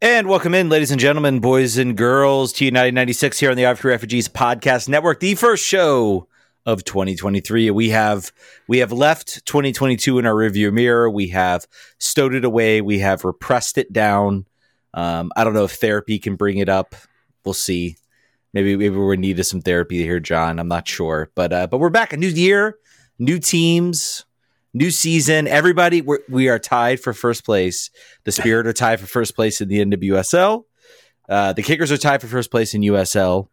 And welcome in, ladies and gentlemen, boys and girls, to United 96 here on the RFK Refugees Podcast Network, the first show of 2023. We have we have left 2022 in our review mirror. We have stowed it away. We have repressed it down. Um, I don't know if therapy can bring it up. We'll see. Maybe maybe we're in need some therapy here, Jon. I'm not sure, but uh, but we're back. A new year, new teams, new season. Everybody, we're, we are tied for first place. The Spirit are tied for first place in the NWSL. Uh, the Kickers are tied for first place in USL,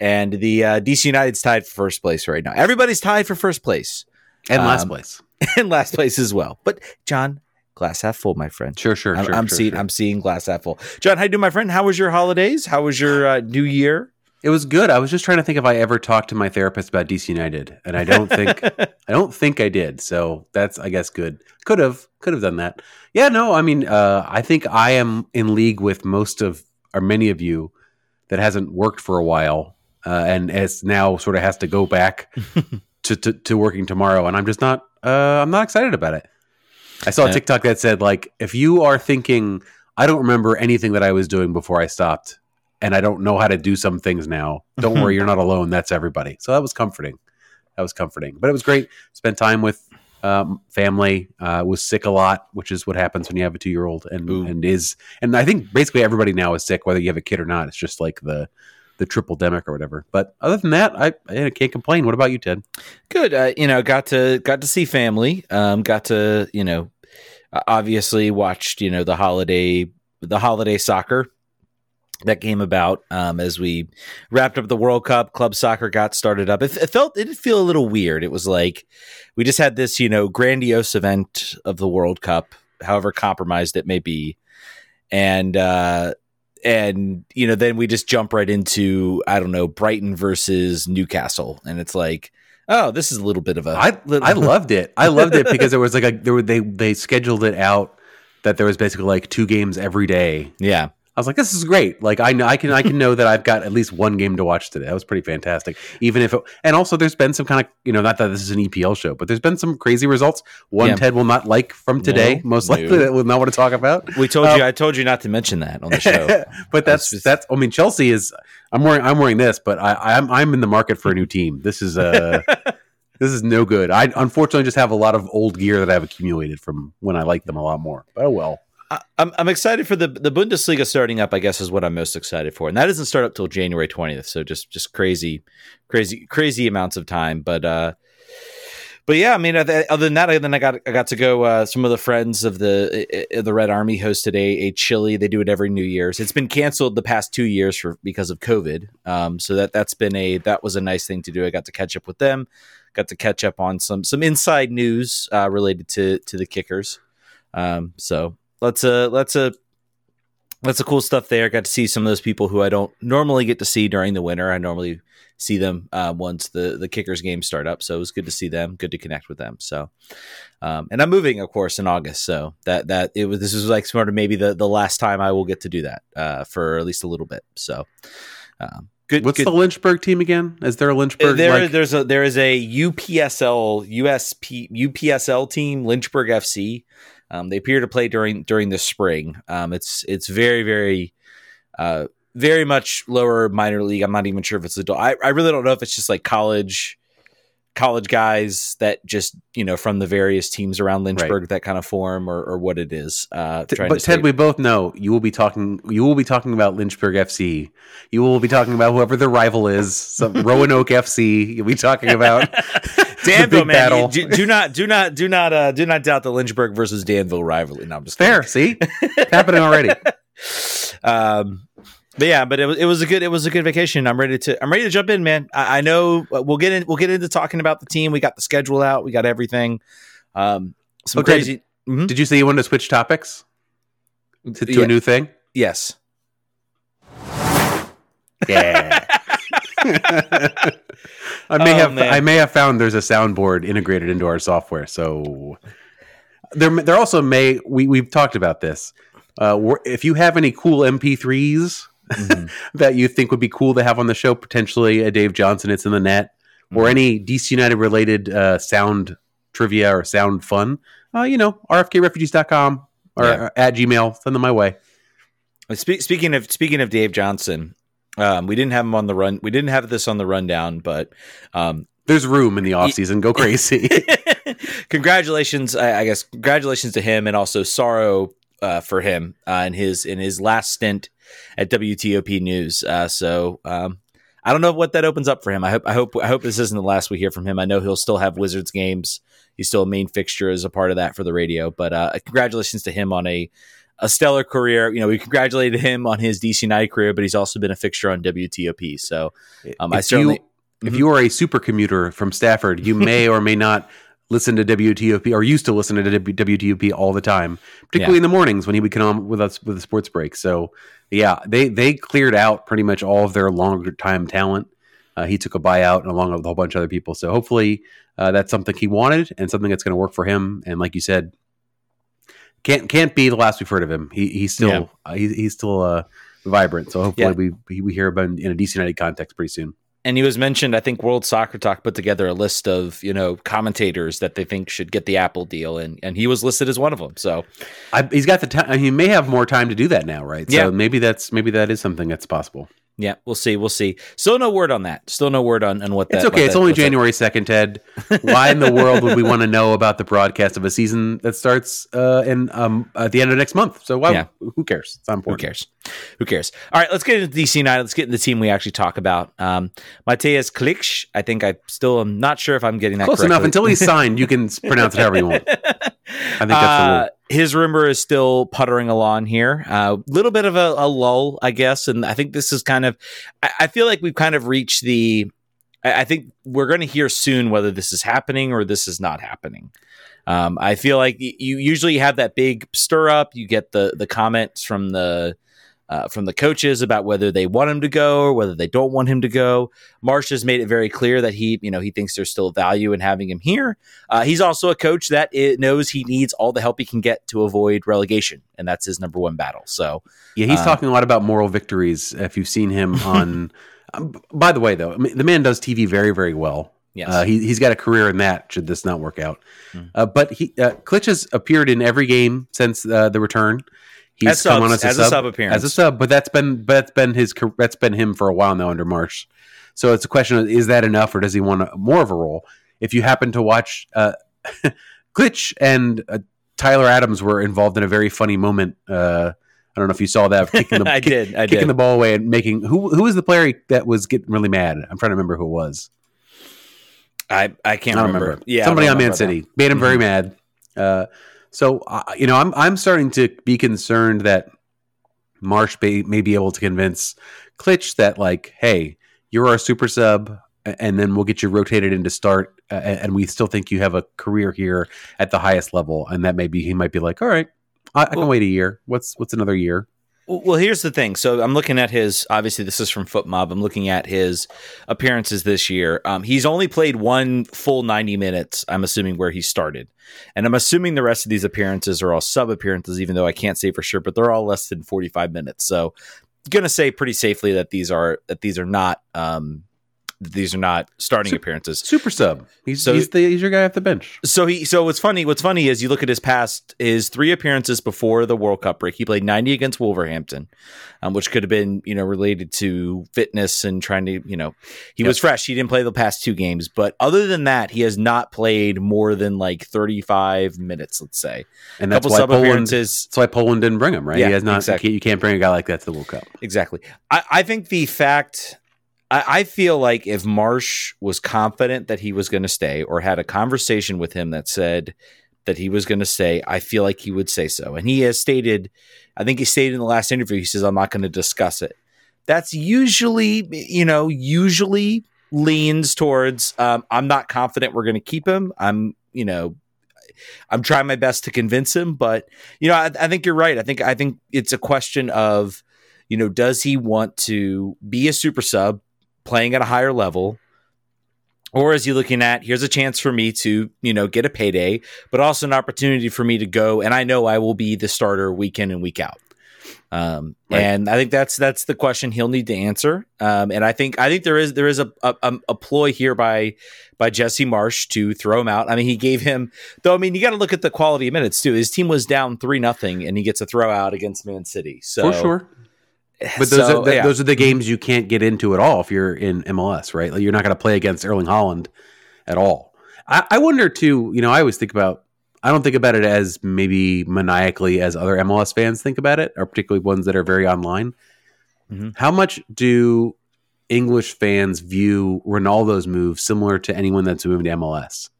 and the uh, DC United's tied for first place right now. Everybody's tied for first place and last Um, place. and last place as well. But Jon, glass half full, my friend. Sure, sure, I'm, sure. I'm sure, seeing sure. I'm seeing glass half full. Jon, how you doing, my friend? How was your holidays? How was your uh, New Year? It was good. I was just trying to think if I ever talked to my therapist about DC United, and I don't think I don't think I did. So that's I guess good. Could have could have done that. Yeah, no. I mean, uh, I think I am in league with most of or many of you that hasn't worked for a while, uh, and as now sort of has to go back to, to to working tomorrow, and I'm just not. Uh, I'm not excited about it. I saw a TikTok that said like, if you are thinking, I don't remember anything that I was doing before I stopped, and I don't know how to do some things now. Don't worry, you're not alone. That's everybody. So that was comforting. That was comforting. But it was great. Spent time with um, family. Uh, was sick a lot, which is what happens when you have a two year old, and Ooh. and is and I think basically everybody now is sick, whether you have a kid or not. It's just like the the triple demic or whatever. But other than that, I, I can't complain. What about you, Ted? Good. Uh, you know, got to got to see family. Um, got to you know, obviously watched you know the holiday the holiday soccer that came about um, as we wrapped up the World Cup. Club soccer got started up. It, it felt it did feel a little weird. It was like we just had this you know grandiose event of the World Cup, however compromised it may be, and. uh and you know then we just jump right into i don't know brighton versus newcastle and it's like oh this is a little bit of a I I loved it. I loved it because there was like a there were they they scheduled it out that there was basically like two games every day. yeah I was like, this is great. Like I know I can I can know that I've got at least one game to watch today. That was pretty fantastic. Even if it, and also there's been some kind of you know not that this is an EPL show, but there's been some crazy results. One Yeah. Ted will not like from today, No, most no. likely that will not want to talk about. we told Uh, you i told you not to mention that on the show but that's just- that's. I mean, Chelsea is. I'm wearing I'm wearing this, but I, I'm I'm in the market for a new team. This is uh this is no good. I unfortunately just have a lot of old gear that I've accumulated from when I liked them a lot more. But oh well. I'm, I'm excited for the the bundesliga starting up i guess is what i'm most excited for and that doesn't start up till january 20th so just just crazy crazy crazy amounts of time but uh but yeah, I mean, other other than that, then I got I got to go. Uh, some of the friends of the uh, the Red Army hosted a, a chili. They do it every New Year's. It's been canceled the past two years for because of COVID. Um, so that that's been a that was a nice thing to do. I got to catch up with them. Got to catch up on some some inside news uh, related to to the kickers. Um, so let's uh let's uh that's a cool stuff there. Got to see some of those people who I don't normally get to see during the winter. I normally see them uh, once the the kickers games start up. So it was good to see them. Good to connect with them. So, um, and I'm moving, of course, in August. So that that it was this was like sort of maybe the the last time I will get to do that uh, for at least a little bit. So, um, good. What's good. the Lynchburg team again? Is there a Lynchburg? there, like, there's a there is a UPSL USP UPSL team Lynchburg FC. Um, they appear to play during during the spring. Um, it's it's very very uh, very much lower minor league. I'm not even sure if it's adult. I, I really don't know if it's just like college college guys that just you know from the various teams around Lynchburg that kind of form or, or what it is. Uh, but Ted, we both know you will be talking. You will be talking about Lynchburg FC. You will be talking about whoever the rival is. Some Roanoke FC. You'll be talking about Danville, man. battle. Do, do not, do not, do not, uh, do not doubt the Lynchburg versus Danville rivalry. No, I'm just kidding. Fair. See, it's happening already. um, but yeah, but it was it was a good it was a good vacation. I'm ready to I'm ready to jump in, man. I, I know uh, we'll get in we'll get into talking about the team. We got the schedule out. We got everything. Um, some Okay. crazy. Mhm. Did you say you wanted to switch topics to, to Yeah. a new thing? Yes. Yeah. I may Oh, have man. I may have found there's a soundboard integrated into our software. So there there also may we we've talked about this. Uh, if you have any cool MP3s Mhm. that you think would be cool to have on the show, potentially a Dave Johnson, it's in the net, or Mhm. any DC United related uh, sound trivia or sound fun, uh, you know, rfkrefugees.com or Yeah. at Gmail, send them my way. Spe- speaking of speaking of Dave Johnson, um, we didn't have him on the run. We didn't have this on the rundown, but um, there's room in the offseason. Go crazy. congratulations, I, I, guess. Congratulations to him, and also sorrow uh, for him uh, in his in his last stint at WTOP News. Uh, so um, I don't know what that opens up for him. I hope I hope I hope this isn't the last we hear from him. I know he'll still have Wizards games. He's still a main fixture as a part of that for the radio. But uh, congratulations to him on a a stellar career. You know, we congratulated him on his DC United career, but he's also been a fixture on WTOP. So um, I certainly. You, if mm-hmm. you are a super commuter from Stafford, you may or may not listen to WTOP or used to listen to WTOP all the time, particularly yeah. in the mornings when he would come on with us with a sports break. So yeah, they they cleared out pretty much all of their longer time talent. Uh, he took a buyout along with a whole bunch of other people. So hopefully uh, that's something he wanted and something that's going to work for him. And like you said, can't can't be the last we've heard of him. He, he's still yeah. uh, he, he's still uh, vibrant. So hopefully yeah. we we hear about him in a DC United context pretty soon and he was mentioned. I think World Soccer Talk put together a list of you know commentators that they think should get the Apple deal, and and he was listed as one of them. So I, he's got the time. He may have more time to do that now, right? Yeah. So maybe that's maybe that is something that's possible. Yeah, we'll see. We'll see. Still no word on that. Still no word on, on what that. It's okay. It's that, only January second, Ted. Why in the world would we want to know about the broadcast of a season that starts uh, in um, at the end of next month? So why? Yeah. Who cares? It's not important. Who cares? Who cares? All right, let's get into DC United. Let's get into the team we actually talk about. Um, Mateusz Klich. I think I still am not sure if I'm getting that close correctly. enough. Until he's signed, you can pronounce it however you want. I think that's uh, the rule his rumor is still puttering along here. A uh, little bit of a, a, lull, I guess, and I think this is kind of. I, I feel like we've kind of reached the. I, I think we're going to hear soon whether this is happening or this is not happening. Um, I feel like you usually have that big stir up. You get the the comments from the uh, from the coaches about whether they want him to go or whether they don't want him to go. Marsch has made it very clear that he, you know, he thinks there's still value in having him here. Uh, he's also a coach that knows he needs all the help he can get to avoid relegation, and that's his number one battle. So, yeah, he's uh, talking a lot about moral victories. If you've seen him on, um, by the way, though, I mean, the man does TV very, very well. Yes. Uh, he, he's got a career in that. Should this not work out, mm. uh, but he uh, Klich has appeared in every game since uh, the return. He's as come subs, on as, a, as sub, a sub appearance. As a sub, but that's been but that's been his that's been him for a while now under Marsch. So it's a question of is that enough or does he want a, more of a role? If you happen to watch uh, Klich and uh, Tyler Adams were involved in a very funny moment. Uh, I don't know if you saw that kicking the I kick, did I kicking did. the ball away and making who who was the player that was getting really mad? I'm trying to remember who it was. I I can't I remember. remember. Yeah, somebody on Man City made him mm-hmm. very mad. Uh, so uh, you know, I'm I'm starting to be concerned that Marsch may, may be able to convince Klich that like, hey, you're our super sub, and then we'll get you rotated into start, uh, and we still think you have a career here at the highest level, and that maybe he might be like, all right, I, I can well, wait a year. What's what's another year? Well, here's the thing. So I'm looking at his. Obviously, this is from FotMob. I'm looking at his appearances this year. Um, he's only played one full 90 minutes. I'm assuming where he started, and I'm assuming the rest of these appearances are all sub appearances. Even though I can't say for sure, but they're all less than 45 minutes. So, I'm to say pretty safely that these are that these are not um, these are not starting super, appearances. Super sub. He's so, he's, the, he's your guy off the bench. So he so what's funny what's funny is you look at his past his three appearances before the World Cup break. He played 90 against Wolverhampton, um, which could have been you know related to fitness and trying to you know he yep. was fresh. He didn't play the past two games, but other than that, he has not played more than like 35 minutes, let's say. And that's why Poland. That's why Poland didn't bring him, right? Yeah, he has not. Exactly. You can't bring a guy like that to the World Cup. Exactly. I, I think the fact I, I feel like if Marsch was confident that he was going to stay or had a conversation with him that said that he was going to stay, I feel like he would say so. And he has stated, I think he stated in the last interview, he says, I'm not going to discuss it. That's usually, you know, usually leans towards, um, I'm not confident we're going to keep him. I'm, you know, I'm trying my best to convince him, but you know, I, I, think you're right. I think I think it's a question of, you know, does he want to be a super sub, playing at a higher level or is he looking at here's a chance for me to you know get a payday but also an opportunity for me to go and i know i will be the starter week in and week out Um, right. And I think that's that's the question he'll need to answer. Um, and I think I think there is there is a, a, a ploy here by by Jesse Marsch to throw him out. I mean, he gave him though. I mean, you got to look at the quality of minutes too. His team was down three nothing, and he gets a throw out against Man City. So for sure. But those so, are the, yeah. those are the games you can't get into at all if you're in MLS, right? Like you're not going to play against Erling Haaland at all. I, I wonder too. You know, I always think about I don't think about it as maybe maniacally as other MLS fans think about it, or particularly ones that are very online. Mm-hmm. How much do English fans view Ronaldo's move similar to anyone that's moving to MLS?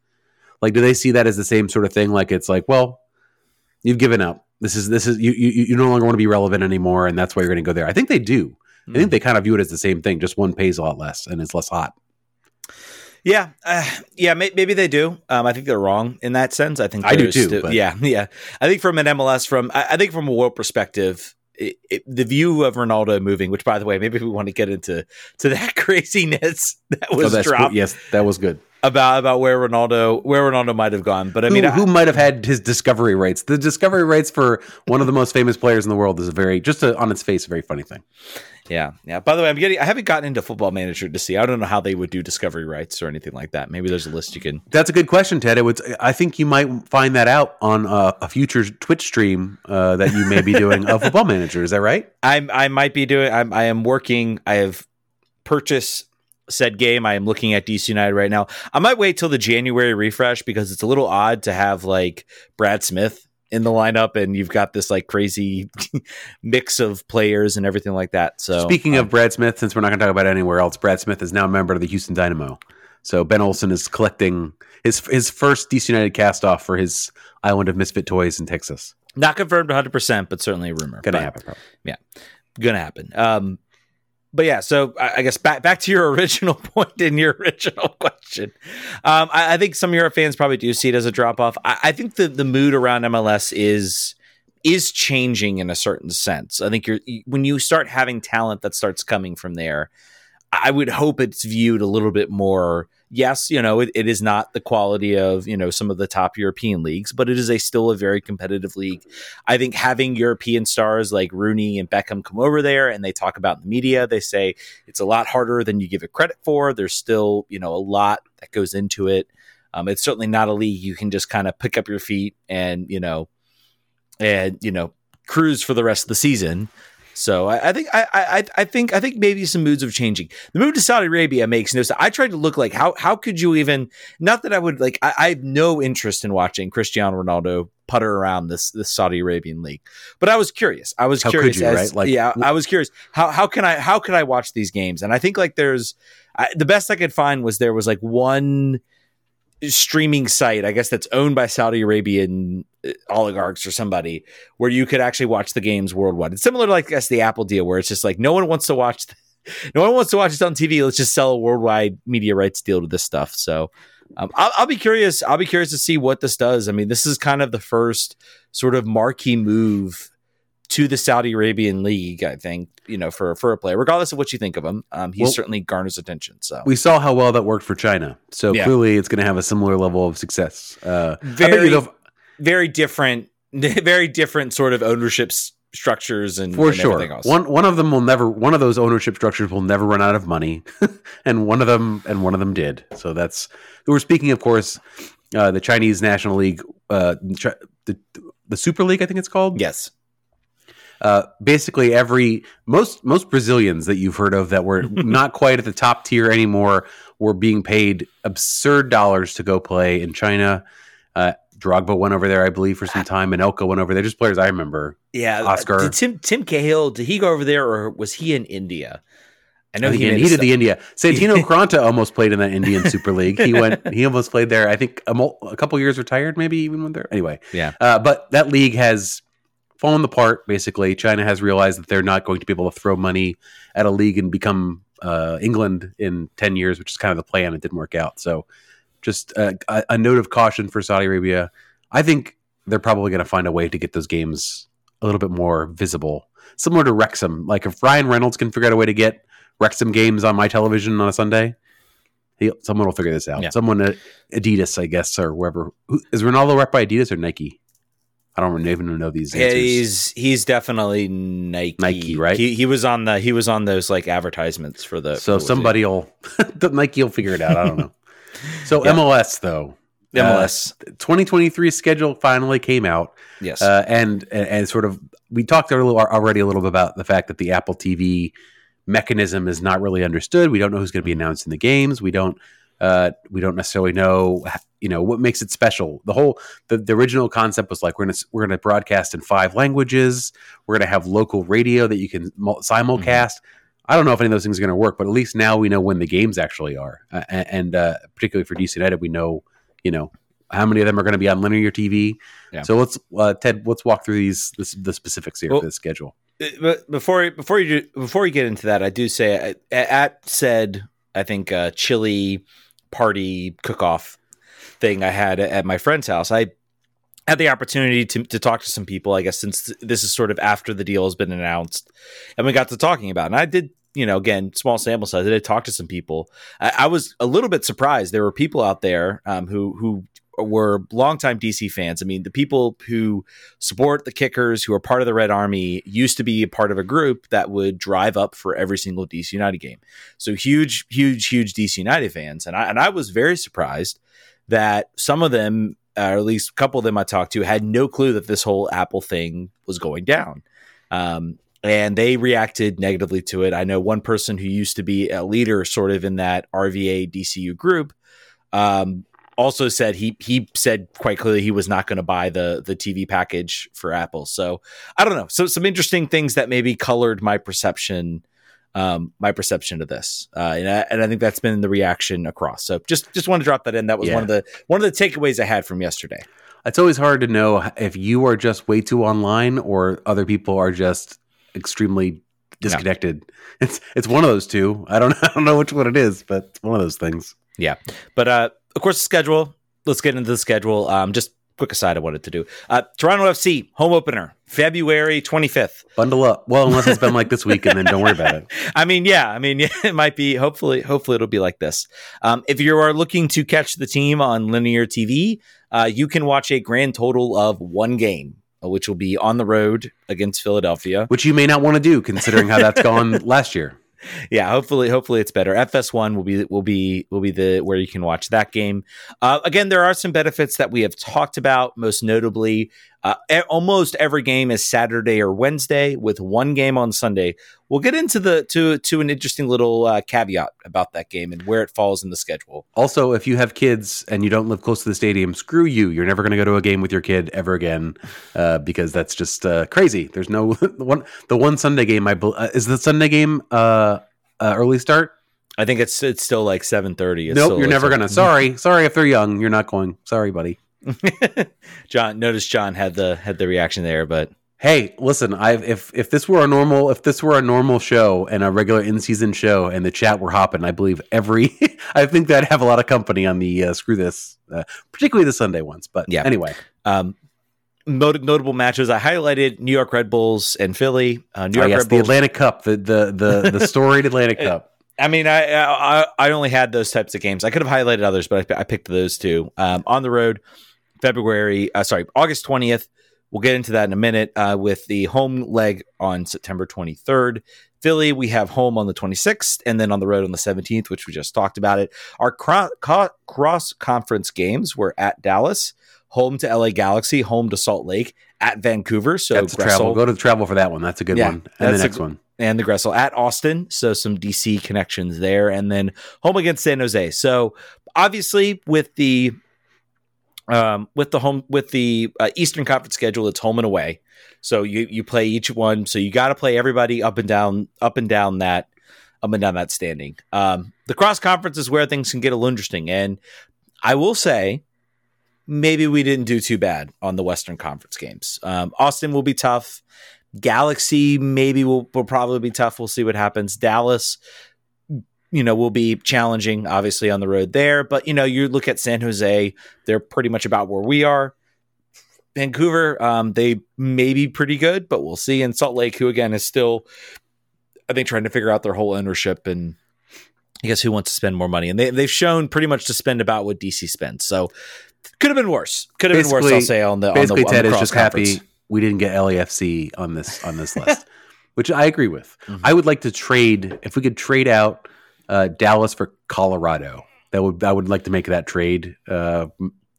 Like, do they see that as the same sort of thing? Like, it's like, well, you've given up. This is this is you you, you no longer want to be relevant anymore, and that's why you're going to go there. I think they do. Mm-hmm. I think mm. they kind of view it as the same thing. Just one pays a lot less and it's less hot. Yeah, uh, yeah, may, maybe they do. Um, I think they're wrong in that sense. I think I do too. Yeah, yeah. I think from an MLS, from I, I think from a world perspective, it, it, the view of Ronaldo moving, which by the way, maybe we want to get into to that craziness that oh, was oh, dropped. Cool. Yes, that was good about about where Ronaldo where Ronaldo might have gone. But I mean, who, who might have had his discovery rights? The discovery rights for one of the most famous players in the world is a very just a, on its face a very funny thing. Yeah, yeah. By the way, I'm getting. I haven't gotten into Football Manager to see. I don't know how they would do discovery rights or anything like that. Maybe there's a list you can. That's a good question, Ted. It would. I think you might find that out on a, a future Twitch stream uh, that you may be doing of Football Manager. Is that right? I'm. I might be doing. I'm. I am working. I have purchased said game. I am looking at DC United right now. I might wait till the January refresh because it's a little odd to have like Brad Smith in the lineup and you've got this like crazy mix of players and everything like that. So speaking um, of Brad Smith, since we're not going to talk about anywhere else, Brad Smith is now a member of the Houston Dynamo. So Ben Olsen is collecting his his first DC United cast off for his Island of Misfit Toys in Texas. Not confirmed 100, percent but certainly a rumor. Gonna but, happen, probably. Yeah, gonna happen. Um, but yeah, so I, guess back back to your original point in your original question. Um, I, I, think some Europe fans probably do see it as a drop off. I, I, think the the mood around MLS is is changing in a certain sense. I think you're when you start having talent that starts coming from there. I would hope it's viewed a little bit more yes, you know, it, it is not the quality of, you know, some of the top European leagues, but it is a still a very competitive league. I think having European stars like Rooney and Beckham come over there and they talk about in the media, they say it's a lot harder than you give it credit for. There's still, you know, a lot that goes into it. Um, it's certainly not a league you can just kind of pick up your feet and, you know, and, you know, cruise for the rest of the season. So I, I think I, I, I think I think maybe some moods of changing. The move to Saudi Arabia makes no sense. I tried to look like how how could you even? Not that I would like. I, I have no interest in watching Cristiano Ronaldo putter around this this Saudi Arabian league, but I was curious. I was how curious. You, as, right? Like, yeah, I was curious. How how can I how could I watch these games? And I think like there's I, the best I could find was there was like one streaming site, I guess that's owned by Saudi Arabian uh, oligarchs or somebody, where you could actually watch the games worldwide. It's similar to like I guess the Apple deal, where it's just like no one wants to watch, no one wants to watch it on TV. Let's just sell a worldwide media rights deal to this stuff. So um, I'll, I'll, be curious. I'll be curious to see what this does. I mean, this is kind of the first sort of marquee move to the Saudi Arabian league. I think you know for for a player, regardless of what you think of him, um, he well, certainly garners attention. So we saw how well that worked for China. So yeah. clearly, it's going to have a similar level of success. Uh, very, very different, very different sort of ownership structures and for and sure one one of them will never one of those ownership structures will never run out of money and one of them and one of them did so that's we're speaking of course uh, the chinese national league uh, the, the super league i think it's called yes uh, basically every most most Brazilians that you've heard of that were not quite at the top tier anymore were being paid absurd dollars to go play in China. Uh, Drogba went over there, I believe, for some time, and Hulk went over there. Just players I remember. Yeah, Oscar. Did Tim Tim Cahill did he go over there, or was he in India? I know I he, he did the India. Santino Quaranta almost played in that Indian Super League. He went. He almost played there. I think a, mo- a couple years retired, maybe even went there. Anyway, yeah. Uh, but that league has fallen apart. Basically, China has realized that they're not going to be able to throw money at a league and become uh, England in ten years, which is kind of the plan. It didn't work out. So, just a, a note of caution for Saudi Arabia. I think they're probably going to find a way to get those games a little bit more visible, similar to Wrexham. Like if Ryan Reynolds can figure out a way to get Wrexham games on my television on a Sunday, he, someone will figure this out. Yeah. Someone at Adidas, I guess, or whoever. Who, is Ronaldo rep by Adidas or Nike? I don't even know these answers. he's he's definitely Nike. Nike, right? He, he was on the he was on those like advertisements for the. so for somebody will Nike will figure it out. I don't know. So Yeah. MLS though, MLS. uh, 2023 schedule finally came out, yes. uh, and, and and sort of we talked a little, already a little bit about the fact that the Apple TV mechanism is not really understood. We don't know who's going to be announcing the games. We don't uh, we don't necessarily know you know what makes it special. The whole the, the original concept was like we're gonna we're gonna broadcast in five languages. We're gonna have local radio that you can mul- simulcast. I don't know if any of those things are going to work, but at least now we know when the games actually are, uh, and uh, particularly for DC United, we know you know how many of them are going to be on linear TV. Yeah. So let's uh, Ted, let's walk through these this, the specifics here Well- for the schedule. Uh, but before before you do, before you get into that, I do say uh, at said I think uh, chili party cook off thing I had at my friend's house. I had the opportunity to to talk to some people. I guess since this is sort of after the deal has been announced, and we got to talking about. It. And I did, you know, again, small sample size. I did talk to some people. I, I was a little bit surprised. There were people out there um, who who were longtime DC fans. I mean, the people who support the Kickers, who are part of the Red Army, used to be a part of a group that would drive up for every single DC United game. So huge, huge, huge DC United fans, and I and I was very surprised that some of them, uh, or at least a couple of them I talked to, had no clue that this whole Apple thing was going down. Um, and they reacted negatively to it. I know one person who used to be a leader, sort of in that RVA DCU group, um, also said he he said quite clearly he was not going to buy the the TV package for Apple. So I don't know. So some interesting things that maybe colored my perception, um, my perception of this, uh, and I, and I think that's been the reaction across. So just just want to drop that in. That was Yeah. one of the one of the takeaways I had from yesterday. It's always hard to know if you are just way too online or other people are just extremely disconnected. It's it's one of those two. I don't I don't know which one it is, but it's one of those things. Yeah, but uh, of course, the schedule. Let's get into the schedule. Um, just quick aside, I wanted to do uh, Toronto FC home opener February twenty fifth. Bundle up. Well, unless it's been like this week, and then don't worry about it. I mean, yeah, I mean, yeah, it might be. Hopefully, hopefully, it'll be like this. Um, if you are looking to catch the team on linear TV, uh, you can watch a grand total of one game, uh, which will be on the road against Philadelphia. Which you may not want to do, considering how that's gone last year. Yeah, hopefully, hopefully it's better. FS1 will be will be will be the where you can watch that game. Uh, again, there are some benefits that we have talked about. Most notably, uh, almost every game is Saturday or Wednesday, with one game on Sunday. We'll get into the to to an interesting little uh, caveat about that game and where it falls in the schedule. Also, if you have kids and you don't live close to the stadium, screw you. You're never going to go to a game with your kid ever again uh, because that's just uh, crazy. There's no the one. The one Sunday game, I bel- uh, is the Sunday game uh, uh, early start. I think it's it's still like seven thirty. Nope, you're never gonna. Sorry, sorry if they're young, you're not going. Sorry, buddy. Jon, notice Jon had the had the reaction there, but Hey, listen, I if if this were a normal if this were a normal show and a regular in season show and the chat were hopping, I believe every I think that'd have a lot of company on the uh, screw this, uh, particularly the Sunday ones. But Yeah. anyway, um, not- notable matches. I highlighted New York Red Bulls and Philly. Uh, New oh, York yes, Red the Bulls. Atlantic Cup, the the the, the storied Atlantic Cup. I mean, I, I I only had those types of games. I could have highlighted others, but I, I picked those two. Um, on the road, February, uh, sorry, August twentieth. We'll get into that in a minute uh, with the home leg on September twenty third. Philly, we have home on the 26th, and then on the road on the 17th, which we just talked about it. Our cro- co- cross conference games were at Dallas, home to LA Galaxy, home to Salt Lake, at Vancouver. So That's travel. Go to the travel for that one. That's a good Yeah, one. And the next g- one. and the Gressel at Austin. So some DC connections there, and then home against San Jose. So obviously with the um, with the home with the uh, Eastern Conference schedule, it's home and away. So you you play each one. So you got to play everybody up and down up and down that up and down that standing. Um, the cross conference is where things can get a little interesting, and I will say. Maybe we didn't do too bad on the Western Conference games. Um, Austin will be tough. Galaxy maybe will, will probably be tough. We'll see what happens. Dallas, you know, will be challenging, obviously, on the road there. But, you know, you look at San Jose, they're pretty much about where we are. Vancouver, um, they may be pretty good, but we'll see. And Salt Lake, who again is still, I think, trying to figure out their whole ownership and I guess who wants to spend more money. And they, they've shown pretty much to spend about what DC spends. So Could have been worse. Could have been worse. I'll say on the on the, Basically, the Ted is just conference. happy we didn't get LAFC on this on this list, which I agree with. Mhm. I would like to trade if we could trade out uh, Dallas for Colorado. That would I would like to make that trade. Uh,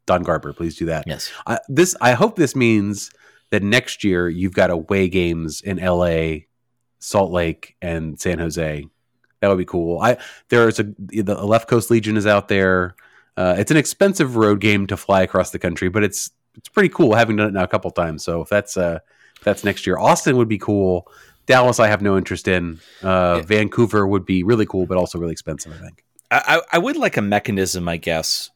Don Garber, please do that. Yes. I, this I hope this means that next year you've got away games in LA, Salt Lake, and San Jose. That would be cool. I there's a the Left Coast Legion is out there. Uh, it's an expensive road game to fly across the country, but it's it's pretty cool having done it now a couple times. So if that's uh if that's next year, Austin would be cool. Dallas, I have no interest in. Uh, Yeah. Vancouver would be really cool, but also really expensive. I think. I, I would like a mechanism, I guess,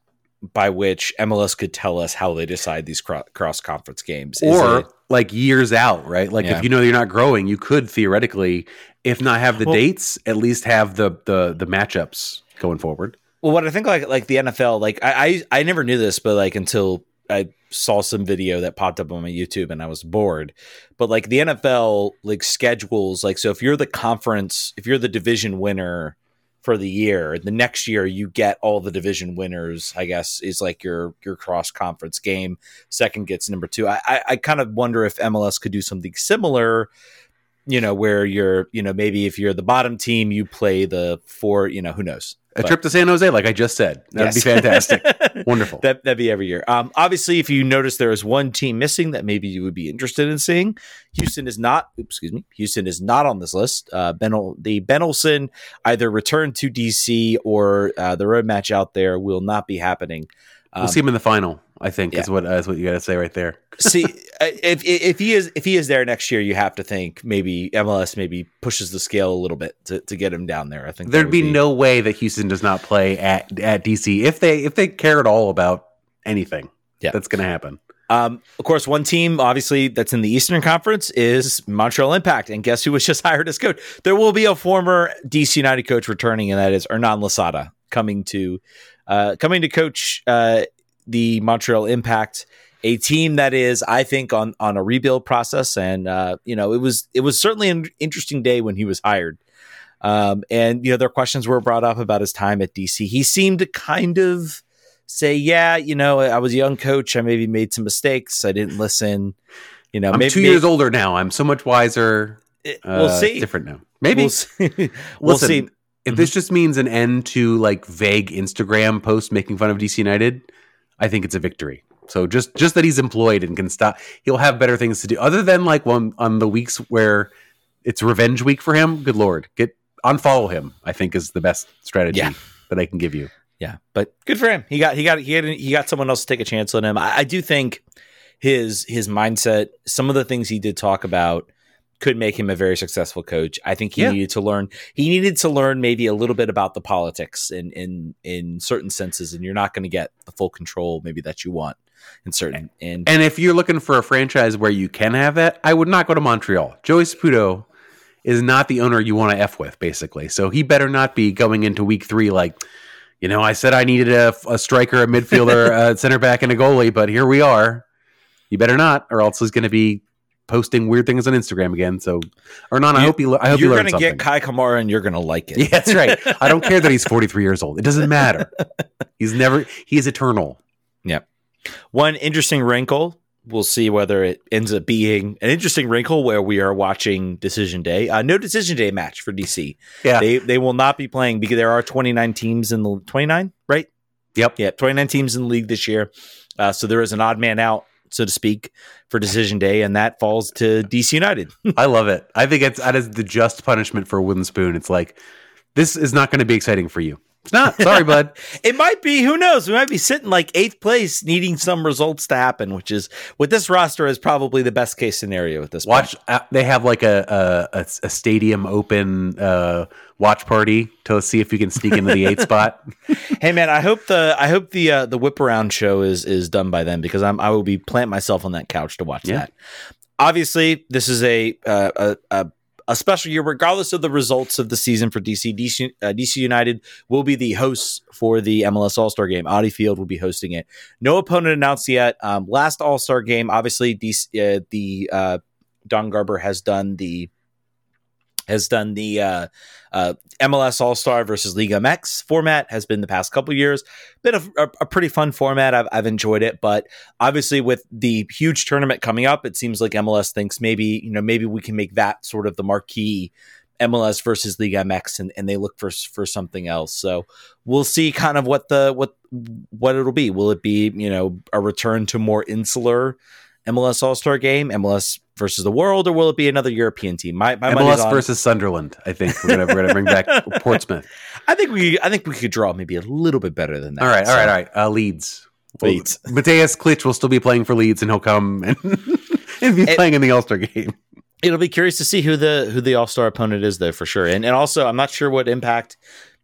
by which MLS could tell us how they decide these cross conference games. Is or it- like years out, right? Like Yeah. if you know you're not growing, you could theoretically, if not have the Well- dates, at least have the the the matchups going forward. Well, what I think like like the NFL, like I, I I never knew this, but like until I saw some video that popped up on my YouTube and I was bored. But like the NFL like schedules like so if you're the conference, if you're the division winner for the year, the next year you get all the division winners, I guess, is like your your cross conference game. Second gets number two. I, I I kind of wonder if MLS could do something similar you know, where you're, you know, maybe if you're the bottom team, you play the four, you know, who knows? A But- trip to San Jose, like I just said, that'd be fantastic, wonderful. That that'd be every year. Um, obviously, if you notice there is one team missing that maybe you would be interested in seeing, Houston is not. Oops, excuse me. Houston is not on this list. Uh, Benel, the Ben Olsen either return to DC or uh, the road match out there will not be happening. Um, we'll see him in the final. I think is yeah. what uh, is what you got to say right there. see if if he is if he is there next year, you have to think maybe MLS maybe pushes the scale a little bit to, to get him down there. I think There'd would be, no way that Houston does not play at at DC if they if they care at all about anything. Yeah. that's going to happen. Um, of course, one team obviously that's in the Eastern Conference is Montreal Impact, and guess who was just hired as coach? There will be a former DC United coach returning, and that is Hernan Losada coming to uh, coming to coach uh, the Montreal Impact, a team that is, I think, on on a rebuild process. And uh, you know, it was it was certainly an interesting day when he was hired. Um, and you know, their questions were brought up about his time at DC. He seemed to kind of say, "Yeah, you know, I was a young coach. I maybe made some mistakes. I didn't listen." You know, I'm maybe, two years older now. I'm so much wiser. maybe- Uh, we'll see. different now. Maybe We'll see. we'll Listen, see. If mm-hmm. this just means an end to like vague Instagram posts making fun of DC United, I think it's a victory. So just just that he's employed and can stop, he'll have better things to do. Other than like one on the weeks where it's revenge week for him. Good lord, get unfollow him. I think is the best strategy Yeah. that I can give you. Yeah, but good for him. He got he got he had he got someone else to take a chance on him. I, I do think his his mindset, some of the things he did talk about, could make him a very successful coach. I think he Yeah. needed to learn. He needed to learn maybe a little bit about the politics in in in certain senses, and you're not going to get the full control maybe that you want in certain. And And if you're looking for a franchise where you can have that, I would not go to Montreal. Joey Saputo is not the owner you want to f with, basically. So he better not be going into week three like, you know, I said I needed a, a striker, a midfielder, a center back, and a goalie, but here we are. You better not, or else he's going to be posting weird things on Instagram again. So, or not. I You- hope you. I hope you you're learn going to get Kei Kamara, and you're going to like it. yeah, that's right. I don't care that he's 43 years old. It doesn't matter. He's never. He is eternal. Yeah. One interesting wrinkle. We'll see whether it ends up being an interesting wrinkle where we are watching Decision Day. Uh, no Decision Day match for DC. Yeah. They they will not be playing because there are 29 teams in the 29, right? Yep. Yeah, 29 teams in the league this year. Uh, so there is an odd man out, so to speak, for Decision Day, and that falls to DC United. I love it. I think it's that is the just punishment for a wooden spoon. It's like this is not going to be exciting for you. It's not. Sorry, bud. it might be. Who knows? We might be sitting like eighth place, needing some results to happen, which is with this roster is probably the best case scenario at this. Watch. Uh, they have like a a, a, stadium open uh, watch party to see if you can sneak into the eight spot. Hey man, I hope the I hope the uh, the whip around show is is done by then because I'm I will be plant myself on that couch to watch Yeah. that. Obviously, this is a, uh, a a a special year, regardless of the results of the season for DC. DC, uh, DC United will be the hosts for the MLS All Star Game. Audi Field will be hosting it. No opponent announced yet. Um, last All Star Game, obviously, DC, uh, the uh, Don Garber has done the has done the uh, uh, MLS All Star versus Liga MX format. Has been the past couple years. Been a, a, a, pretty fun format. I've, I've enjoyed it, but obviously with the huge tournament coming up, it seems like MLS thinks maybe you know maybe we can make that sort of the marquee MLS versus Liga MX, and, and they look for for something else. So we'll see kind of what the what what it'll be. Will it be you know a return to more insular MLS All Star game, MLS versus the world, or will it be another European team? My, my MLS versus Sunderland. I think we're gonna we're gonna bring back Portsmouth. I think we I think we could draw maybe a little bit better than that. All right, so. all right, all right. Uh, Leeds. Leeds. Well, Mateusz Klich will still be playing for Leeds, and he'll come and, and be it, playing in the All Star game. It'll be curious to see who the who the All Star opponent is, though, for sure. And and also, I'm not sure what impact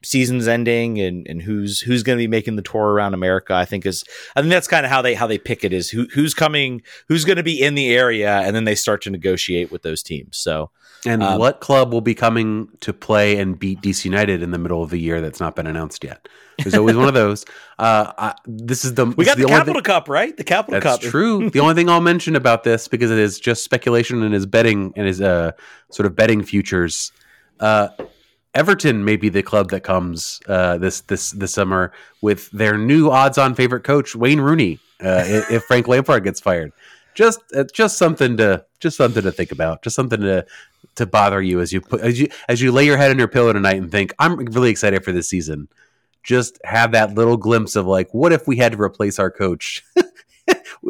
season's ending and, and who's who's going to be making the tour around America. I think is I think that's kind of how they how they pick it is who who's coming who's going to be in the area and then they start to negotiate with those teams. So and um, what club will be coming to play and beat DC United in the middle of the year that's not been announced yet? There's always one of those. Uh, I, this is the we got the, the Capital Cup, right? The Capital that's Cup. true. the only thing I'll mention about this because it is just speculation and his betting and his uh, sort of betting futures. Uh, Everton may be the club that comes uh, this this this summer with their new odds-on favorite coach Wayne Rooney. Uh, if Frank Lampard gets fired, just uh, just something to just something to think about, just something to to bother you as you put as you as you lay your head on your pillow tonight and think I'm really excited for this season. Just have that little glimpse of like, what if we had to replace our coach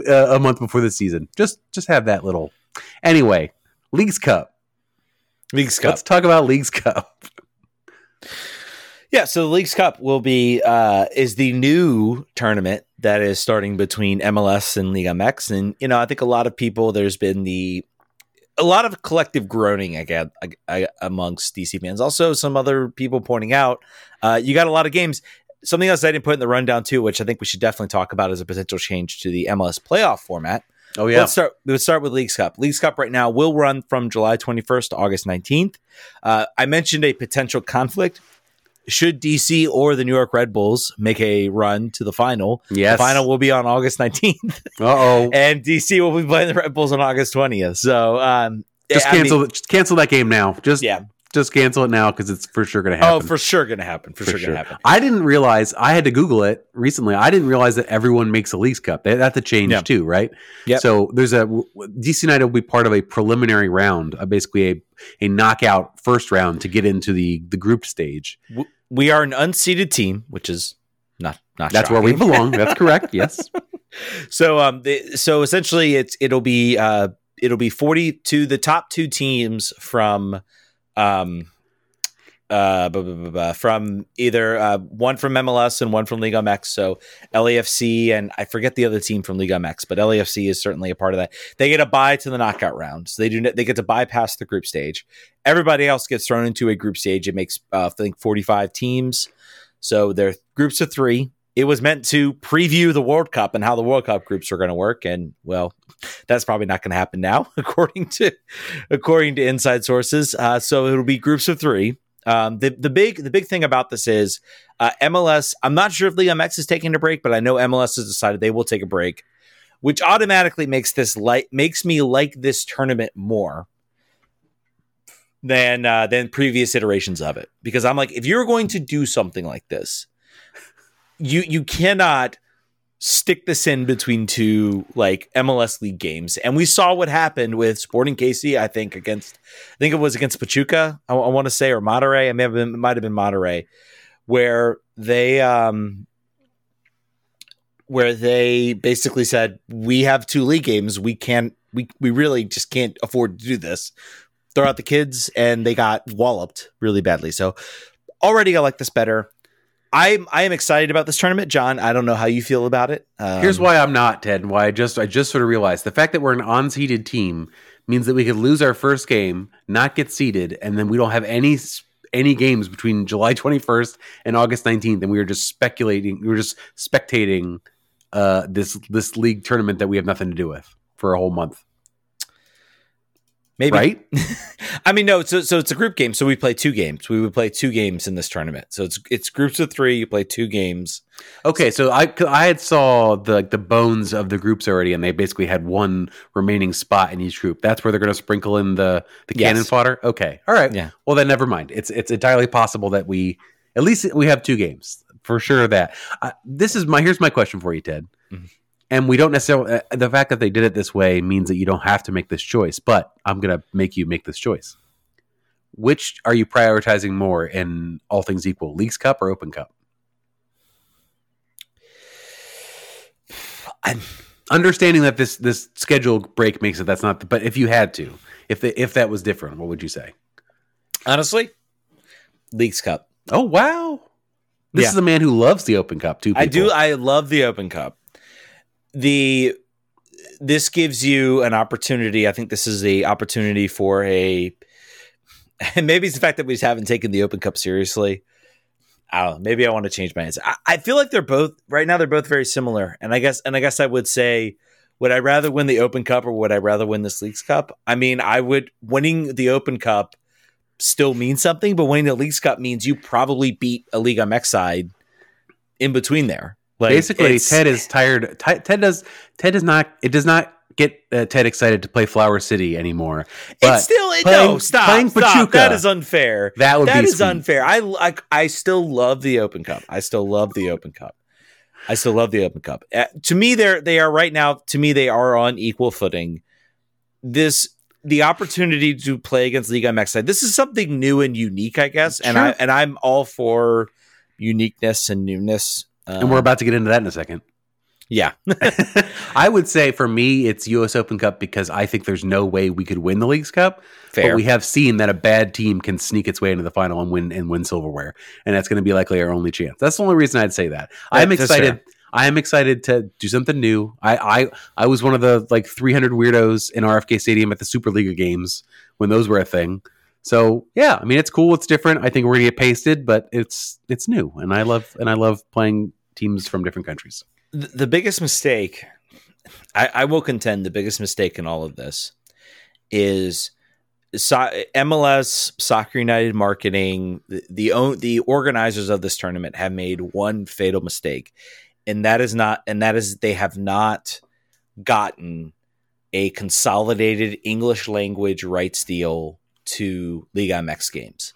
a month before the season? Just just have that little. Anyway, Leagues Cup. Leagues Cup. Let's talk about Leagues Cup. Yeah, so the Leagues Cup will be uh, is the new tournament that is starting between MLS and Liga MX, and you know I think a lot of people there's been the a lot of collective groaning again amongst DC fans. Also, some other people pointing out uh, you got a lot of games. Something else I didn't put in the rundown too, which I think we should definitely talk about as a potential change to the MLS playoff format. Oh yeah. Let's start. Let's start with Leagues Cup. Leagues Cup right now will run from July 21st to August 19th. Uh, I mentioned a potential conflict. Should DC or the New York Red Bulls make a run to the final, yes. the final will be on August 19th. Uh oh. and DC will be playing the Red Bulls on August 20th. So um, just cancel. mean, just cancel that game now. Just yeah just cancel it now because it's for sure going to happen. Oh, for sure going to happen. For, for sure, sure. going to happen. I didn't realize. I had to Google it recently. I didn't realize that everyone makes a Leagues Cup. That's a change yeah. too, right? Yeah. So there's a DC United will be part of a preliminary round, uh, basically a a knockout first round to get into the the group stage. We are an unseeded team, which is not not. That's shocking. where we belong. That's correct. Yes. so um, the, so essentially, it's it'll be uh it'll be forty to the top two teams from um uh, blah, blah, blah, from either uh, one from MLS and one from Liga MX. So LAFC and I forget the other team from Liga MX, but LAFC is certainly a part of that. They get a bye to the knockout round, so they do they get to bypass the group stage. Everybody else gets thrown into a group stage. It makes uh, I think forty five teams, so they're groups of three. It was meant to preview the World Cup and how the World Cup groups are going to work, and well, that's probably not going to happen now, according to according to inside sources. Uh, so it'll be groups of three um, the the big the big thing about this is uh, MLS. I'm not sure if Liga MX is taking a break, but I know MLS has decided they will take a break, which automatically makes this like makes me like this tournament more than uh, than previous iterations of it because I'm like, if you're going to do something like this, you you cannot stick this in between two like MLS league games. And we saw what happened with Sporting KC, I think, against I think it was against Pachuca, I, I want to say, or Monterrey. I may have been might have been Monterrey, where they um where they basically said, We have two league games, we can't we we really just can't afford to do this. Throw out the kids and they got walloped really badly. So already I like this better. I'm I am excited about this tournament, Jon. I don't know how you feel about it. Um, Here's why I'm not, Ted, and why I just I just sort of realized the fact that we're an unseeded team means that we could lose our first game, not get seeded, and then we don't have any any games between July 21st and August 19th, and we were just speculating, we were just spectating uh, this this league tournament that we have nothing to do with for a whole month. Maybe right? I mean, no. So, so it's a group game. So we play two games. We would play two games in this tournament. So it's it's groups of three. You play two games. Okay, so I I had saw the like, the bones of the groups already, and they basically had one remaining spot in each group. That's where they're going to sprinkle in the the Yes. cannon fodder. Okay, all right. Yeah. Well, then never mind. It's it's entirely possible that we at least we have two games for sure. That uh, this is my here's my question for you, Ted. Mhm. And we don't necessarily uh, the fact that they did it this way means that you don't have to make this choice. But I'm going to make you make this choice. Which are you prioritizing more in all things equal, Leagues Cup or Open Cup? I'm, understanding that this this schedule break makes it that's not the, but if you had to if the, if that was different what would you say honestly, Leagues Cup. oh wow this Yeah. is a man who loves the open cup too I do. I love the Open Cup. The this gives you an opportunity. I think this is the opportunity for a. And maybe it's the fact that we haven't taken the Open Cup seriously. I don't know. Maybe I want to change my answer. I, I feel like they're both right now. They're both very similar, and I guess and I guess I would say, would I rather win the Open Cup or would I rather win this Leagues Cup? I mean, I would winning the Open Cup still means something, but winning the Leagues Cup means you probably beat a League MX side in between there. Like, basically ted is tired ted does ted does not it does not get uh, ted excited to play flower city anymore but it's still it, playing- no stop playing stop. Pachuca, That is unfair. that would That be is sweet. unfair. I like. I still love the Open Cup. I still love the Open Cup. I still love the Open Cup. Uh, to me, they're they are right now. To me, they are on equal footing. This the opportunity to play against Liga MX. This is something new and unique, I guess. And I and I'm all for uniqueness and newness. And we're Um, about to get into that in a second yeah. i would say for me it's us open cup because i think there's no way we could win the leagues cup Fair. But we have seen that a bad team can sneak its way into the final and win and win silverware, and that's going to be likely our only chance. That's the only reason I'd say that. I'm excited. I am excited to do something new. I, I I was one of the like 300 weirdos in RFK Stadium at the Superliga games when those were a thing. So yeah, I mean it's cool. It's different. I think we're gonna get pasted, but it's it's new, and I love and I love playing teams from different countries. the, the biggest mistake I, I will contend the biggest mistake in all of this is so, MLS Soccer United marketing the the, the organizers of this tournament have made one fatal mistake and that is not and that is they have not gotten a consolidated English language rights deal to Liga MX games.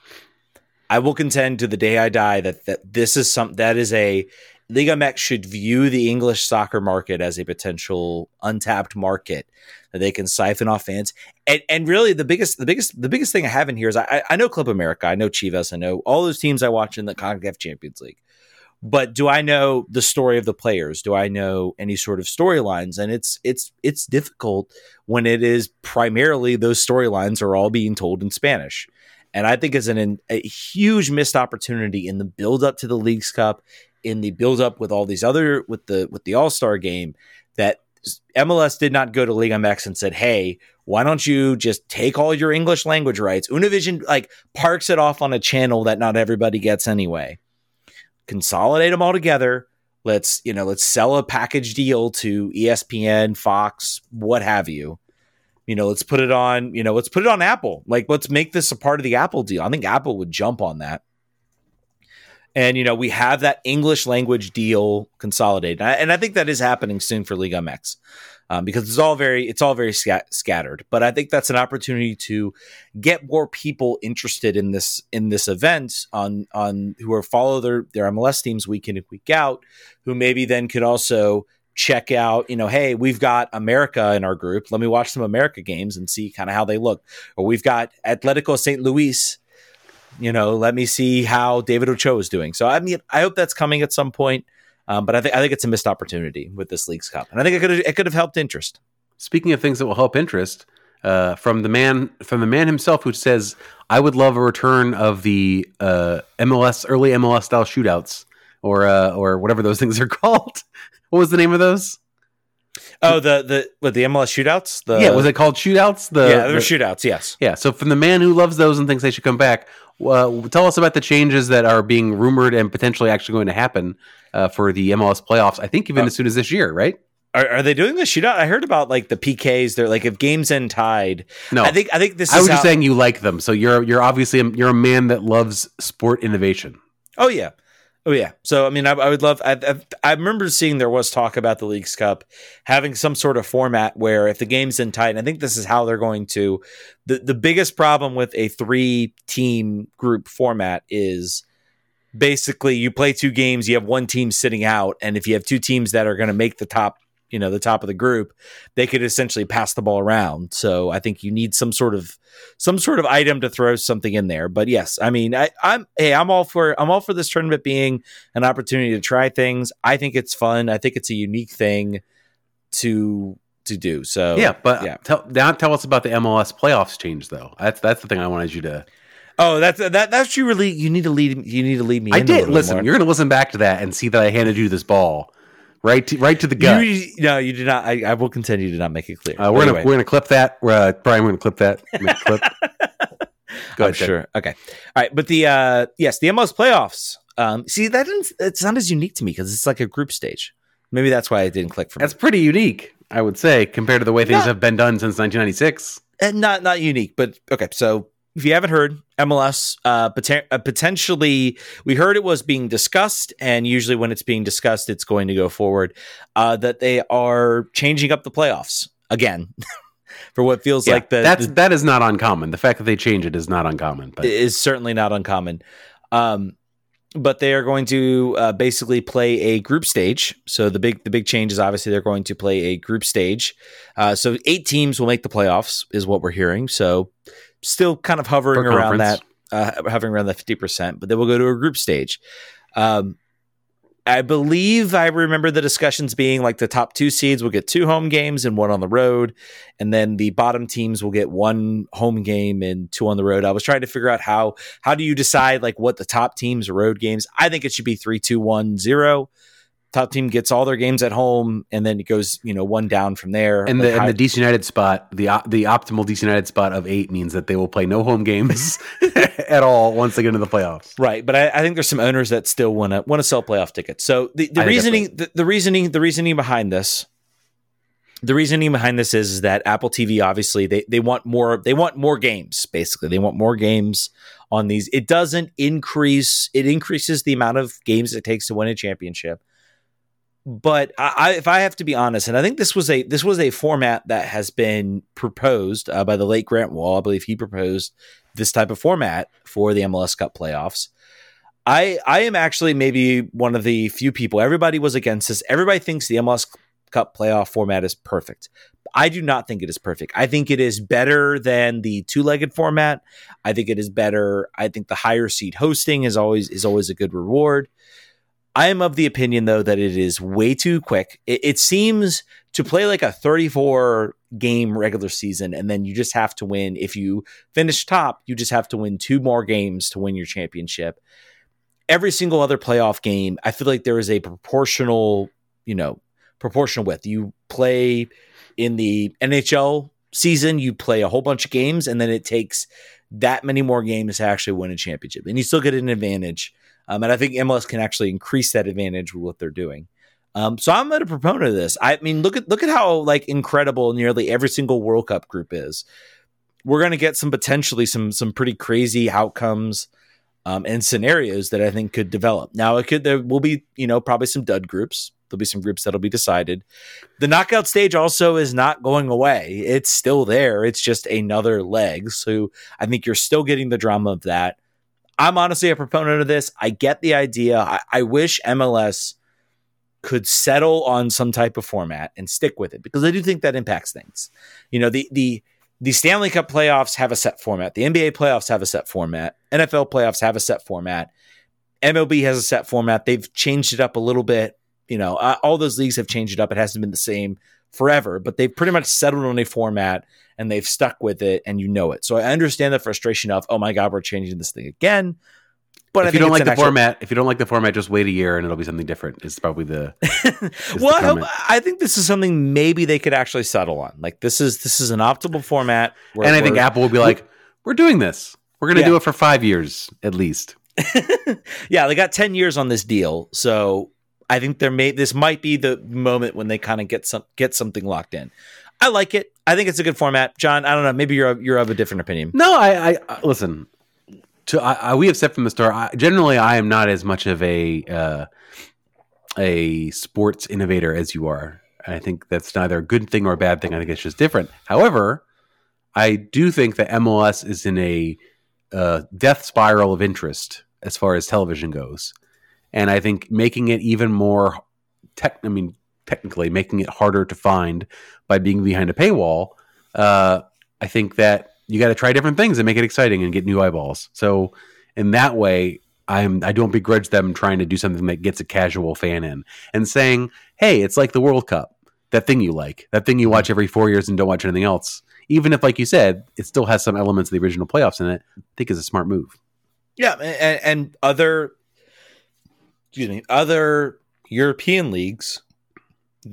I will contend to the day I die that that this is some that is a Liga MX should view the English soccer market as a potential untapped market that they can siphon off fans. And and really the biggest the biggest the biggest thing I have in here is I I know Club America, I know Chivas, I know all those teams I watch in the CONCACAF Champions League. But do I know the story of the players? Do I know any sort of storylines? And it's it's it's difficult when it is primarily those storylines are all being told in Spanish. And I think it's an a huge missed opportunity in the build up to the Leagues Cup, in the build up with all these other with the with the All Star game, that MLS did not go to Liga MX and said, "Hey, why don't you just take all your English language rights?" Univision like parks it off on a channel that not everybody gets anyway. Consolidate them all together. Let's you know let's sell a package deal to ESPN, Fox, what have you. You know let's put it on you know let's put it on apple. Like let's make this a part of the apple deal. I think apple would jump on that. And you know we have that english language deal consolidated. And I, and I think that is happening soon for liga mx um, because it's all very it's all very scat- scattered but i think that's an opportunity to get more people interested in this in this event on on who are follow their their mls teams week in and week out who maybe then could also check out, you know, hey, we've got America in our group. Let me watch some America games and see kind of how they look. Or we've got Atletico St. Louis. You know, let me see how David Ochoa is doing. So I mean, I hope that's coming at some point. Um, but I think I think it's a missed opportunity with this Leagues Cup, and I think it could it could have helped interest. Speaking of things that will help interest, uh, from the man from the man himself who says, "I would love a return of the uh, MLS early MLS style shootouts or uh, or whatever those things are called." what was the name of those? Oh, the the what the MLS shootouts? The yeah, was it called shootouts? The, yeah, they're the- shootouts. Yes. yeah. So from the man who loves those and thinks they should come back, uh, tell us about the changes that are being rumored and potentially actually going to happen uh, for the MLS playoffs. I think even Uh, as soon as this year, right? Are, are they doing the shootout? I heard about like the PKs. They're like if games end tied. No, I think I think this. Is I was how, just saying you like them, so you're you're obviously a, you're a man that loves sport innovation. Oh yeah, oh yeah. So I mean, I, I would love. I, I, I remember seeing there was talk about the League's Cup having some sort of format where if the game's in tight, and I think this is how they're going to. The the biggest problem with a three team group format is basically you play two games, you have one team sitting out, and if you have two teams that are going to make the top you know the top of the group they could essentially pass the ball around so i think you need some sort of some sort of item to throw something in there but yes i mean I, i'm hey i'm all for i'm all for this tournament being an opportunity to try things i think it's fun i think it's a unique thing to to do so yeah, but uh, yeah. Tell, now tell us about the MLS playoffs change, though. That's that's the thing I wanted you to. oh that's that that's you really you need to lead you need to lead me I in did listen. more. You're going to listen back to that and see that I handed you this ball right to, right to the gut. you, no you did not I, I will continue did not make it clear uh, we're Anyway. gonna we're gonna clip that. Uh, Brian, we're gonna clip that. Clip. Go ahead, sure. Okay. All right. But the uh yes, the MLS playoffs. Um, see, that didn't it's not as unique to me because it's like a group stage. Maybe that's why it didn't click for me. That's pretty unique, I would say, compared to the way things Yeah. have been done since 1996. and not not unique, but okay. So if you haven't heard, MLS uh, poten- uh, potentially, we heard it was being discussed, and usually when it's being discussed, it's going to go forward. Uh, that they are changing up the playoffs again for what feels Yeah, like the, that's the that is not uncommon. The fact that they change it is not uncommon. But is certainly not uncommon. Um, but they are going to uh, basically play a group stage. So the big the big change is obviously they're going to play a group stage. Uh, so eight teams will make the playoffs, is what we're hearing. So still kind of hovering Per around that, uh, hovering around that fifty percent. But then we'll go to a group stage. Um, I believe I remember the discussions being like the top two seeds will get two home games and one on the road, and then the bottom teams will get one home game and two on the road. I was trying to figure out how how do you decide like what the top teams road games? I think it should be three, two, one, zero. Top team gets all their games at home, and then it goes you know one down from there. and Like, the how- and the DC United spot, the op- the optimal DC United spot of eight means that they will play no home games mm-hmm. at all once they get into the playoffs. Right, but I, I think there's some owners that still want to want to sell playoff tickets. So the, the I reasoning, the, the reasoning, the reasoning behind this, the reasoning behind this is, is that Apple TV obviously they they want more they want more games. Basically, they want more games on these. It doesn't increase. It increases the amount of games it takes to win a championship. But I, if I have to be honest, and I think this was a this was a format that has been proposed uh, by the late Grant Wahl. I believe he proposed this type of format for the MLS Cup playoffs. I I am actually maybe one of the few people. Everybody was against this. Everybody thinks the MLS Cup playoff format is perfect. I do not think it is perfect. I think it is better than the two-legged format. I think it is better. I think the higher seed hosting is always is always a good reward. I am of the opinion though that it is way too quick. It, it seems to play like a 34 game regular season and then you just have to win if you finish top, you just have to win two more games to win your championship every single other playoff game, I feel like there is a proportional, you know, proportional width. You play in the NHL season, you play a whole bunch of games, and then it takes that many more games to actually win a championship, and you still get an advantage. Um, and I think MLS can actually increase that advantage with what they're doing. Um, so I'm a proponent of this. I mean, look at look at how like incredible nearly every single World Cup group is. We're going to get some potentially some some pretty crazy outcomes um, and scenarios that I think could develop. Now, it could there will be you know probably some dud groups. There'll be some groups that'll be decided. The knockout stage also is not going away. It's still there. It's just another leg. So I think you're still getting the drama of that. I'm honestly a proponent of this. I get the idea. I, I wish MLS could settle on some type of format and stick with it because I do think that impacts things. You know, the the the Stanley Cup playoffs have a set format. The NBA playoffs have a set format. NFL playoffs have a set format. MLB has a set format. They've changed it up a little bit. You know, uh, all those leagues have changed it up. It hasn't been the same forever, but they've pretty much settled on a format and they've stuck with it and you know it. So I understand the frustration of, oh my God, we're changing this thing again. But I if you don't like the actual- format, if you don't like the format, just wait a year and it'll be something different. It's probably the well, I, hope. I think this is something maybe they could actually settle on. Like this is this is an optimal format. Where, and I think Apple will be like, "We're doing this. We're going to Yeah. do it for five years at least." yeah, they got 10 years on this deal. So I think there may this might be the moment when they kind of get some get something locked in. I like it. I think it's a good format. Jon, I don't know. Maybe you're you're of a different opinion. No, I, I, I listen. To I, I, we have said from the start. I, generally, I am not as much of a uh, a sports innovator as you are. I think that's neither a good thing or a bad thing. I think it's just different. However, I do think that MLS is in a uh, death spiral of interest as far as television goes, and I think making it even more tech. I mean, technically, making it harder to find by being behind a paywall. Uh, I think that you got to try different things and make it exciting and get new eyeballs. So in that way, I'm I don't begrudge them trying to do something that gets a casual fan in and saying, "Hey, it's like the World Cup. That thing you like, that thing you watch every 4 years and don't watch anything else." Even if like you said, it still has some elements of the original playoffs in it, I think is a smart move. Yeah, and, and other excuse me, other European leagues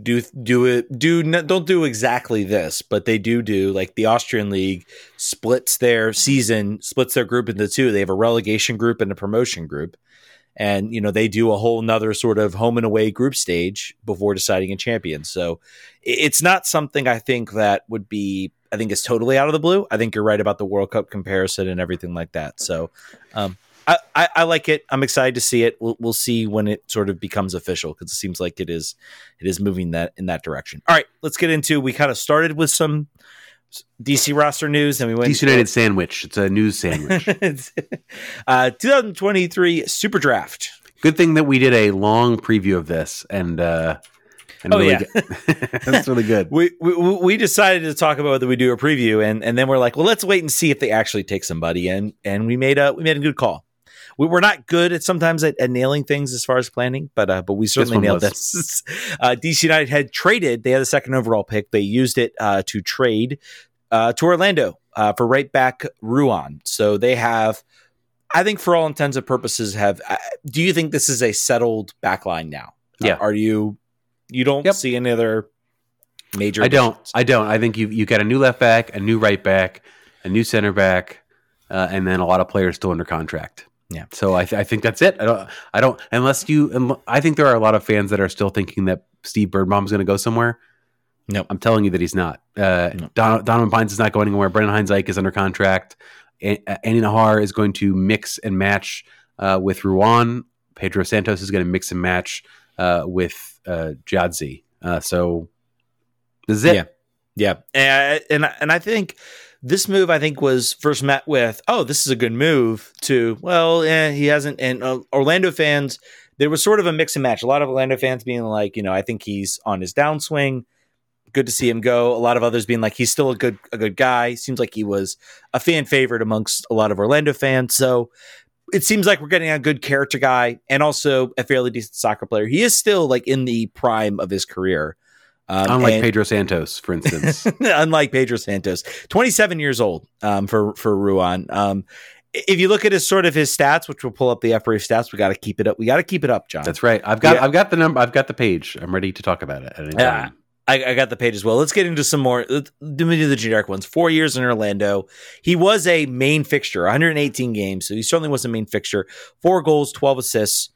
do do it do don't do exactly this but they do do like the austrian league splits their season splits their group into two. They have a relegation group and a promotion group. And you know they do a whole nother sort of home and away group stage before deciding a champion so it's not something i think that would be i think is totally out of the blue. I think you're right about the world cup comparison and everything like that. So um, I, I, I, like it. I'm excited to see it. We'll, we'll see when it sort of becomes official because it seems like it is it is moving that in that direction. All right, let's get into. We kind of started with some DC roster news, and we went DC United sandwich. It's a news sandwich. uh, 2023 Super Draft. Good thing that we did a long preview of this, and uh, and oh really yeah, good. that's really good. We, we we decided to talk about whether we do a preview, and and then we're like, well, let's wait and see if they actually take somebody, and and we made a we made a good call we, are not good at sometimes at, at, nailing things as far as planning, but uh, but we certainly nailed was. this. uh, DC United had traded; they had the second overall pick. They used it uh, to trade uh, to Orlando uh, for right back Ruan. So they have, I think, for all intents and purposes, have. Uh, do you think this is a settled backline now? Yeah. are you? You don't yep. see any other major. I don't. I don't. I think you you got a new left back, a new right back, a new center back, and then a lot of players still under contract. Yeah. So I, th- I think that's it. I don't. I don't. Unless you. I think there are a lot of fans that are still thinking that Steve Birnbaum is going to go somewhere. No, I'm telling you that he's not. Uh, no. Don, Donovan Pines is not going anywhere. Brendan Hines-Ike is under contract. A- Andy Najar is going to mix and match uh, with Ruan. Pedro Santos is going to mix and match uh, with uh, Jeahze. Uh, so this is it. Yeah, yeah, and and, and I think this move, I think, was first met with, "Oh, this is a good move." To well, eh, he hasn't. And uh, Orlando fans, there was sort of a mix and match. A lot of Orlando fans being like, you know, I think he's on his downswing. Good to see him go. A lot of others being like, he's still a good a good guy. Seems like he was a fan favorite amongst a lot of Orlando fans. So it seems like we're getting a good character guy and also a fairly decent soccer player. He is still like in the prime of his career. Um, unlike and, Pedro Santos, for instance. unlike Pedro Santos, 27 years old um, for for Ruan. Um, if you look at his sort of his stats, which we'll pull up the FRA stats, we got to keep it up. We got to keep it up, Jon. That's right. I've got yeah. I've got the number. I've got the page. I'm ready to talk about it at any time. I, I, got the page as well. Let's get into some more. Let me do the generic ones. Four years in Orlando. He was a main fixture, 118 games. So he certainly was a main fixture. Four goals, 12 assists.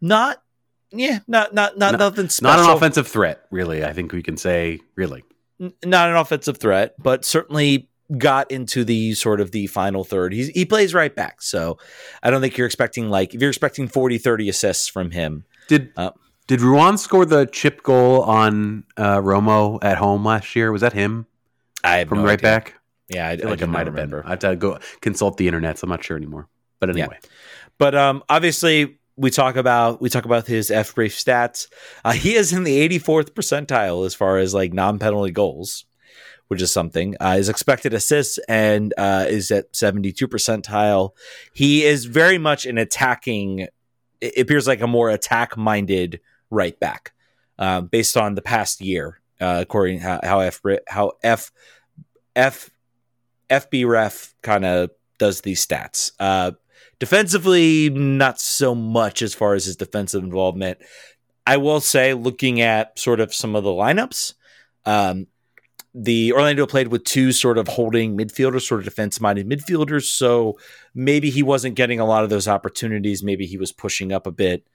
Not yeah, not not not, not nothing special. Not an offensive threat, really. I think we can say, really, N- not an offensive threat, but certainly got into the sort of the final third. He's, he plays right back, so I don't think you're expecting like if you're expecting 40, 30 assists from him. Did uh, did Ruan score the chip goal on uh, Romo at home last year? Was that him? I from no right idea. back. Yeah, I, I feel like it might have been. I have to go consult the internet. So I'm not sure anymore. But anyway, yeah. but um, obviously we talk about we talk about his FBref stats. Uh, he is in the 84th percentile as far as like non penalty goals, which is something. Uh, his expected assists and uh, is at 72 percentile. He is very much an attacking. It appears like a more attack minded right back, uh, based on the past year, uh, according how, how F how F F FBref kind of does these stats. Defensively, not so much as far as his defensive involvement. I will say, looking at sort of some of the lineups, um, the Orlando played with two sort of holding midfielders, sort of defense minded midfielders. So maybe he wasn't getting a lot of those opportunities. Maybe he was pushing up a bit.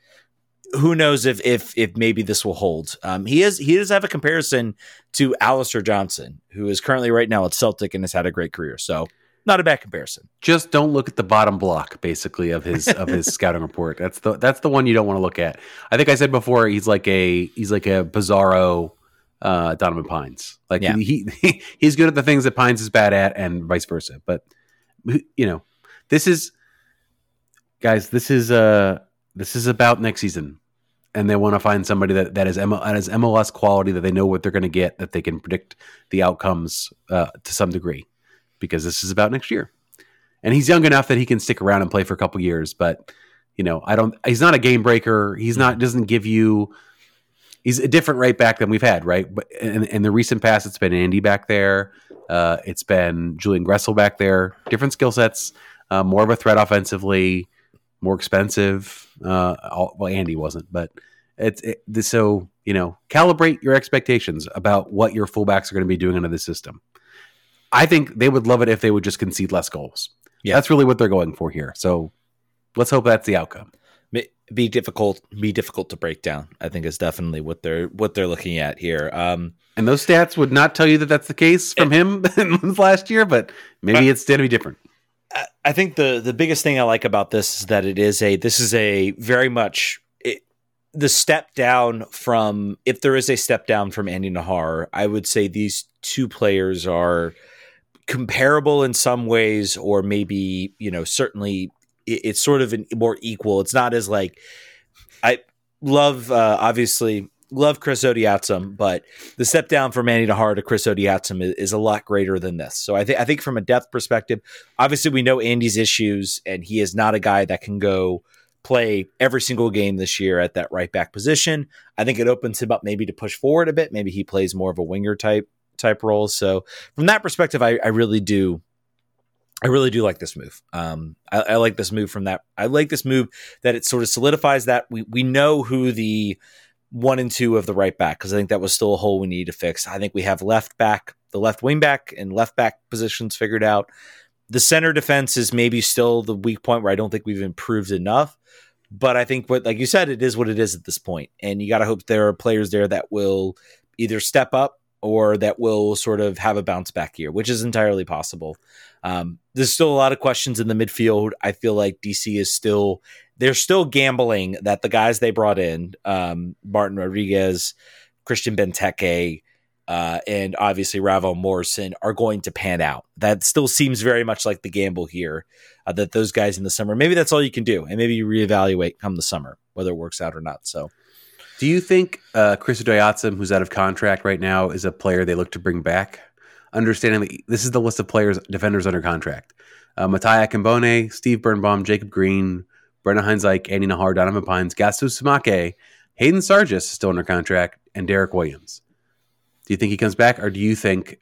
who knows if if if maybe this will hold. Um, he is he does have a comparison to Alistair Johnston, who is currently right now at Celtic and has had a great career. So not a bad comparison. Just don't look at the bottom block, basically, of his of his scouting report. That's the that's the one you don't want to look at. I think I said before he's like a he's like a bizarro uh, Donovan Pines. Like Yeah. he, he he's good at the things that Pines is bad at, and vice versa. But you know, this is guys. This is uh this is about next season, and they want to find somebody that that is M- that is MLS quality that they know what they're going to get, that they can predict the outcomes uh, to some degree, because this is about next year. And he's young enough that he can stick around and play for a couple years, but you know, I don't. He's not a game breaker. He's not. Doesn't give you. He's a different right back than we've had, right? But in, in the recent past, it's been Andy back there. Uh, it's been Julian Gressel back there. Different skill sets, uh, more of a threat offensively, more expensive. Uh, all, well, Andy wasn't, but it's it, so you know calibrate your expectations about what your fullbacks are going to be doing under the system. I think they would love it if they would just concede less goals. Yeah. that's really what they're going for here. So let's hope that's the outcome. Be difficult, be difficult to break down. I think is definitely what they're what they're looking at here. Um, And those stats would not tell you that that's the case from him last year, but maybe it's going to be different. I- I think the the biggest thing I like about this is that it is a this is a very much it, the step down from if there is a step down from Andy Najar, I would say these two players are comparable in some ways, or maybe you know certainly it, it's sort of an more equal. It's not as like I love uh, obviously love Chris Odoi-Atsem, but the step down from Manny Najar to Chris Odoi-Atsem is, is a lot greater than this. So I think I think from a depth perspective, obviously we know Andy's issues, and he is not a guy that can go play every single game this year at that right back position. I think it opens him up maybe to push forward a bit. Maybe he plays more of a winger type type roles. So from that perspective, I, I really do. I really do like this move. Um, I, I like this move from that. I like this move that it sort of solidifies that we we know who the one and two of the right back because I think that was still a hole we need to fix. I think we have left back, the left wing back, and left back positions figured out. The center defense is maybe still the weak point where I don't think we've improved enough. But I think what, like you said, it is what it is at this point, and you got to hope there are players there that will either step up or that will sort of have a bounce back year, which is entirely possible. Um, there's still a lot of questions in the midfield. I feel like DC is still they're still gambling that the guys they brought in, um, Martin Rodriguez, Christian Benteke, uh, and obviously Ravel Morrison, are going to pan out. That still seems very much like the gamble here. Uh, that those guys in the summer, maybe that's all you can do, and maybe you reevaluate come the summer whether it works out or not. So Do you think uh, Chris Odoi-Atsem, who's out of contract right now, is a player they look to bring back? Understanding that this is the list of players, defenders under contract. Uh, Matai Akinmboni, Steve Birnbaum, Jacob Greene, Brenna Hines-Ike, Andy Najar, Donovan Pines, Gaoussou Samake, Hayden Sargis is still under contract, and Derek Williams. Do you think he comes back, or do you think,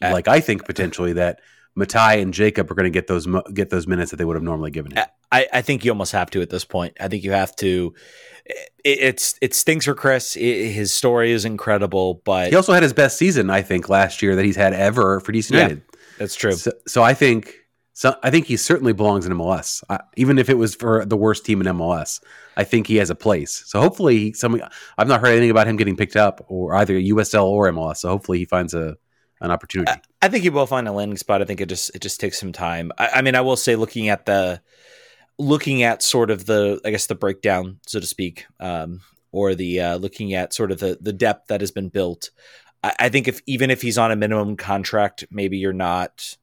Uh, like I think potentially, that Matai and Jacob are going to get those get those minutes that they would have normally given him? I, I think you almost have to at this point. I think you have to. It, it's it stinks for Chris. It, his story is incredible, but He also had his best season, I think, last year that he's had ever for DC Yeah. United. that's true. So, so I think so. I think he certainly belongs in MLS, I, even if it was for the worst team in MLS. I think he has a place. So hopefully, some I've not heard anything about him getting picked up or either USL or MLS. So hopefully, he finds a an opportunity. I think he will find a landing spot. I think it just it just takes some time. I, I mean, I will say, looking at the looking at sort of the I guess the breakdown, so to speak, um, or the uh, looking at sort of the the depth that has been built. I, I think if even if he's on a minimum contract, maybe you're not.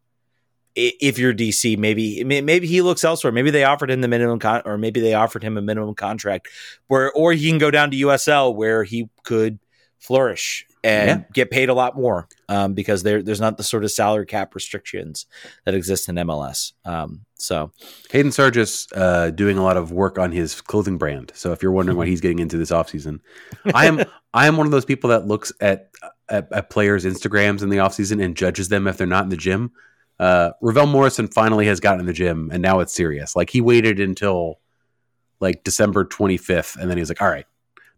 If you're DC, maybe maybe he looks elsewhere. Maybe they offered him the minimum con, or maybe they offered him a minimum contract, where or he can go down to USL where he could flourish and Yeah. get paid a lot more um, because there there's not the sort of salary cap restrictions that exist in MLS. Um, so Hayden Sargis uh, doing a lot of work on his clothing brand. So if you're wondering what he's getting into this offseason, I am I am one of those people that looks at at, at players' Instagrams in the offseason and judges them if they're not in the gym. Uh, Ravel Morrison finally has gotten in the gym, and now it's serious. Like he waited until like December 25th, and then he was like, "All right,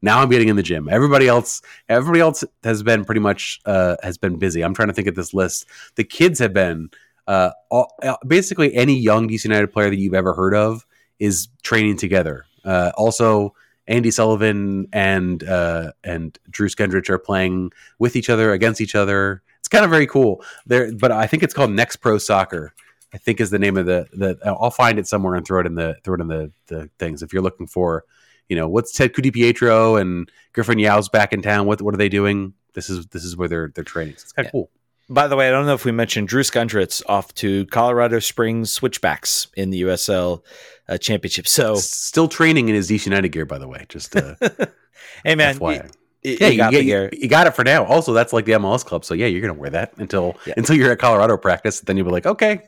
now I'm getting in the gym." Everybody else, everybody else has been pretty much uh, has been busy. I'm trying to think of this list. The kids have been uh, all, uh, basically any young DC United player that you've ever heard of is training together. Uh, also, Andy Sullivan and uh, and Drew Skundrich are playing with each other against each other. It's kind of very cool. There, but I think it's called Next Pro Soccer. I think is the name of the the. I'll find it somewhere and throw it in the throw it in the the things. If you're looking for, you know, what's Ted Ku-DiPietro and Griffin Yow's back in town? What what are they doing? This is this is where they're they're training. So it's kind of yeah. cool. By the way, I don't know if we mentioned Drew Skundrich off to Colorado Springs Switchbacks in the USL uh, Championship. So still training in his DC United gear, by the way. Just uh, hey man, you, you, yeah, you got, you, you, got it for now. Also, that's like the MLS club. So yeah, you're gonna wear that until yeah. until you're at Colorado practice. Then you'll be like, okay,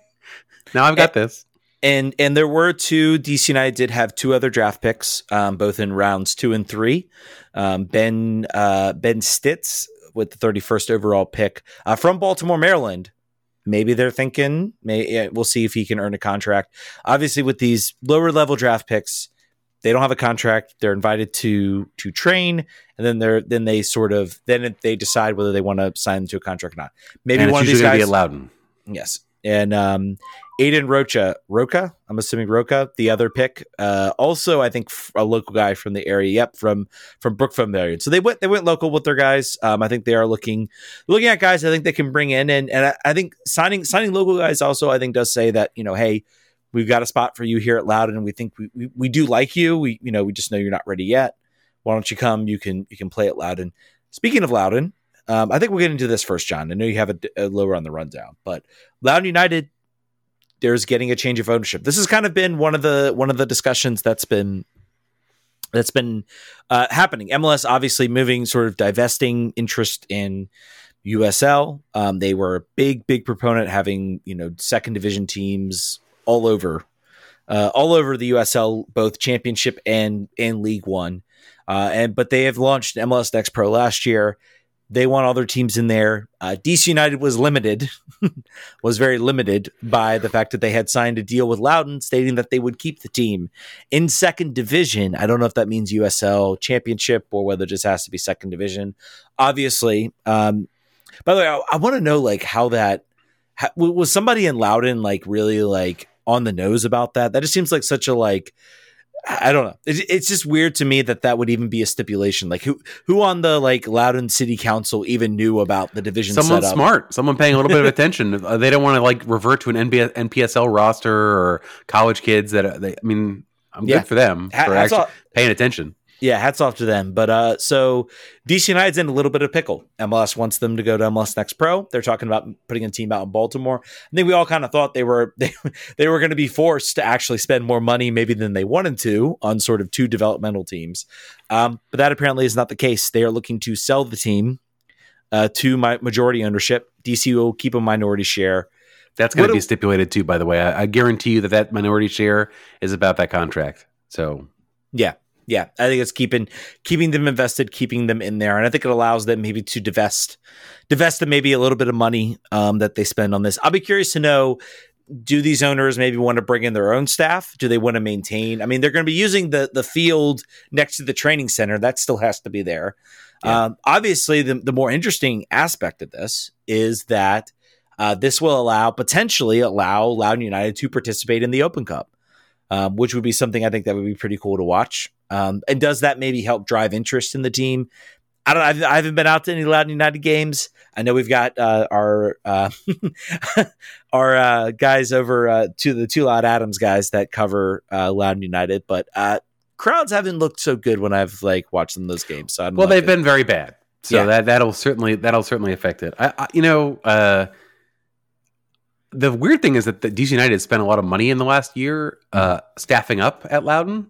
now I've got and, this. And and there were two DC United did have two other draft picks, um, both in rounds two and three. Um, ben uh, Ben Stitz with the 31st overall pick uh, from Baltimore, Maryland. Maybe they're thinking, may, we'll see if he can earn a contract. Obviously, with these lower level draft picks, they don't have a contract. They're invited to to train, and then they're then they sort of then they decide whether they want to sign them to a contract or not. Maybe one of these guys. Be Loudoun. Yes, and um, Aiden Rocha, Roca, I'm assuming Roca, the other pick, uh, also I think a local guy from the area. Yep, from from Brookville area. So they went they went local with their guys. Um, I think they are looking looking at guys I think they can bring in, and and I, I, think signing signing local guys also I think does say that you know hey we've got a spot for you here at Loudoun. we think we, we, we do like you. We you know we just know you're not ready yet. Why don't you come? You can you can play at Loudoun. Speaking of Loudoun, um, I think we'll get into this first, Jon. I know you have a lower on the rundown, but Loudoun United there's getting a change of ownership. This has kind of been one of the one of the discussions that's been that's been uh, happening. MLS obviously moving, sort of divesting interest in USL. Um, they were a big, big proponent having you know second division teams all over, uh, all over the USL, both Championship and and League One. Uh, and but they have launched MLS Next Pro last year. They want other teams in there. Uh, DC United was limited, was very limited by the fact that they had signed a deal with Loudoun stating that they would keep the team in second division. I don't know if that means USL championship or whether it just has to be second division. Obviously, um, by the way, I, I want to know like how that how, was somebody in Loudoun like really like on the nose about that. That just seems like such a like I don't know. it's just weird to me that that would even be a stipulation. Like who who on the like Loudoun City Council even knew about the division? Someone setup? smart. Someone paying a little bit of attention. Uh, they don't want to like revert to an NBA, NPSL roster or college kids that uh, they. I mean, I'm yeah. good for them for actually all, paying attention yeah, hats off to them. But uh, so DC United's in a little bit of pickle. MLS wants them to go to MLS Next Pro. They're talking about putting a team out in Baltimore. I think we all kind of thought they were they, they were going to be forced to actually spend more money maybe than they wanted to on sort of two developmental teams. Um, but that apparently is not the case. They are looking to sell the team uh, to my majority ownership. DC will keep a minority share. That's going to be stipulated too, by the way. I, I guarantee you that that minority share is about that contract. So yeah, yeah, I think it's keeping keeping them invested, keeping them in there, and I think it allows them maybe to divest divest them maybe a little bit of money um, that they spend on this. I'll be curious to know. Do these owners maybe want to bring in their own staff? Do they want to maintain? I mean, they're going to be using the the field next to the training center. That still has to be there. Yeah. Um, obviously, the the more interesting aspect of this is that uh, this will allow potentially allow Loudoun United to participate in the Open Cup um, which would be something I think that would be pretty cool to watch. Um, and does that maybe help drive interest in the team? I don't. I've, I haven't been out to any Loudoun United games. I know we've got uh, our uh, our uh, guys over uh, to the two Loud Adams guys that cover uh, Loudoun United, but uh, crowds haven't looked so good when I've like watched them those games. So well, they've been very bad. So yeah. that that'll certainly that'll certainly affect it. I, I you know uh, the weird thing is that the DC United spent a lot of money in the last year uh, staffing up at Loudoun.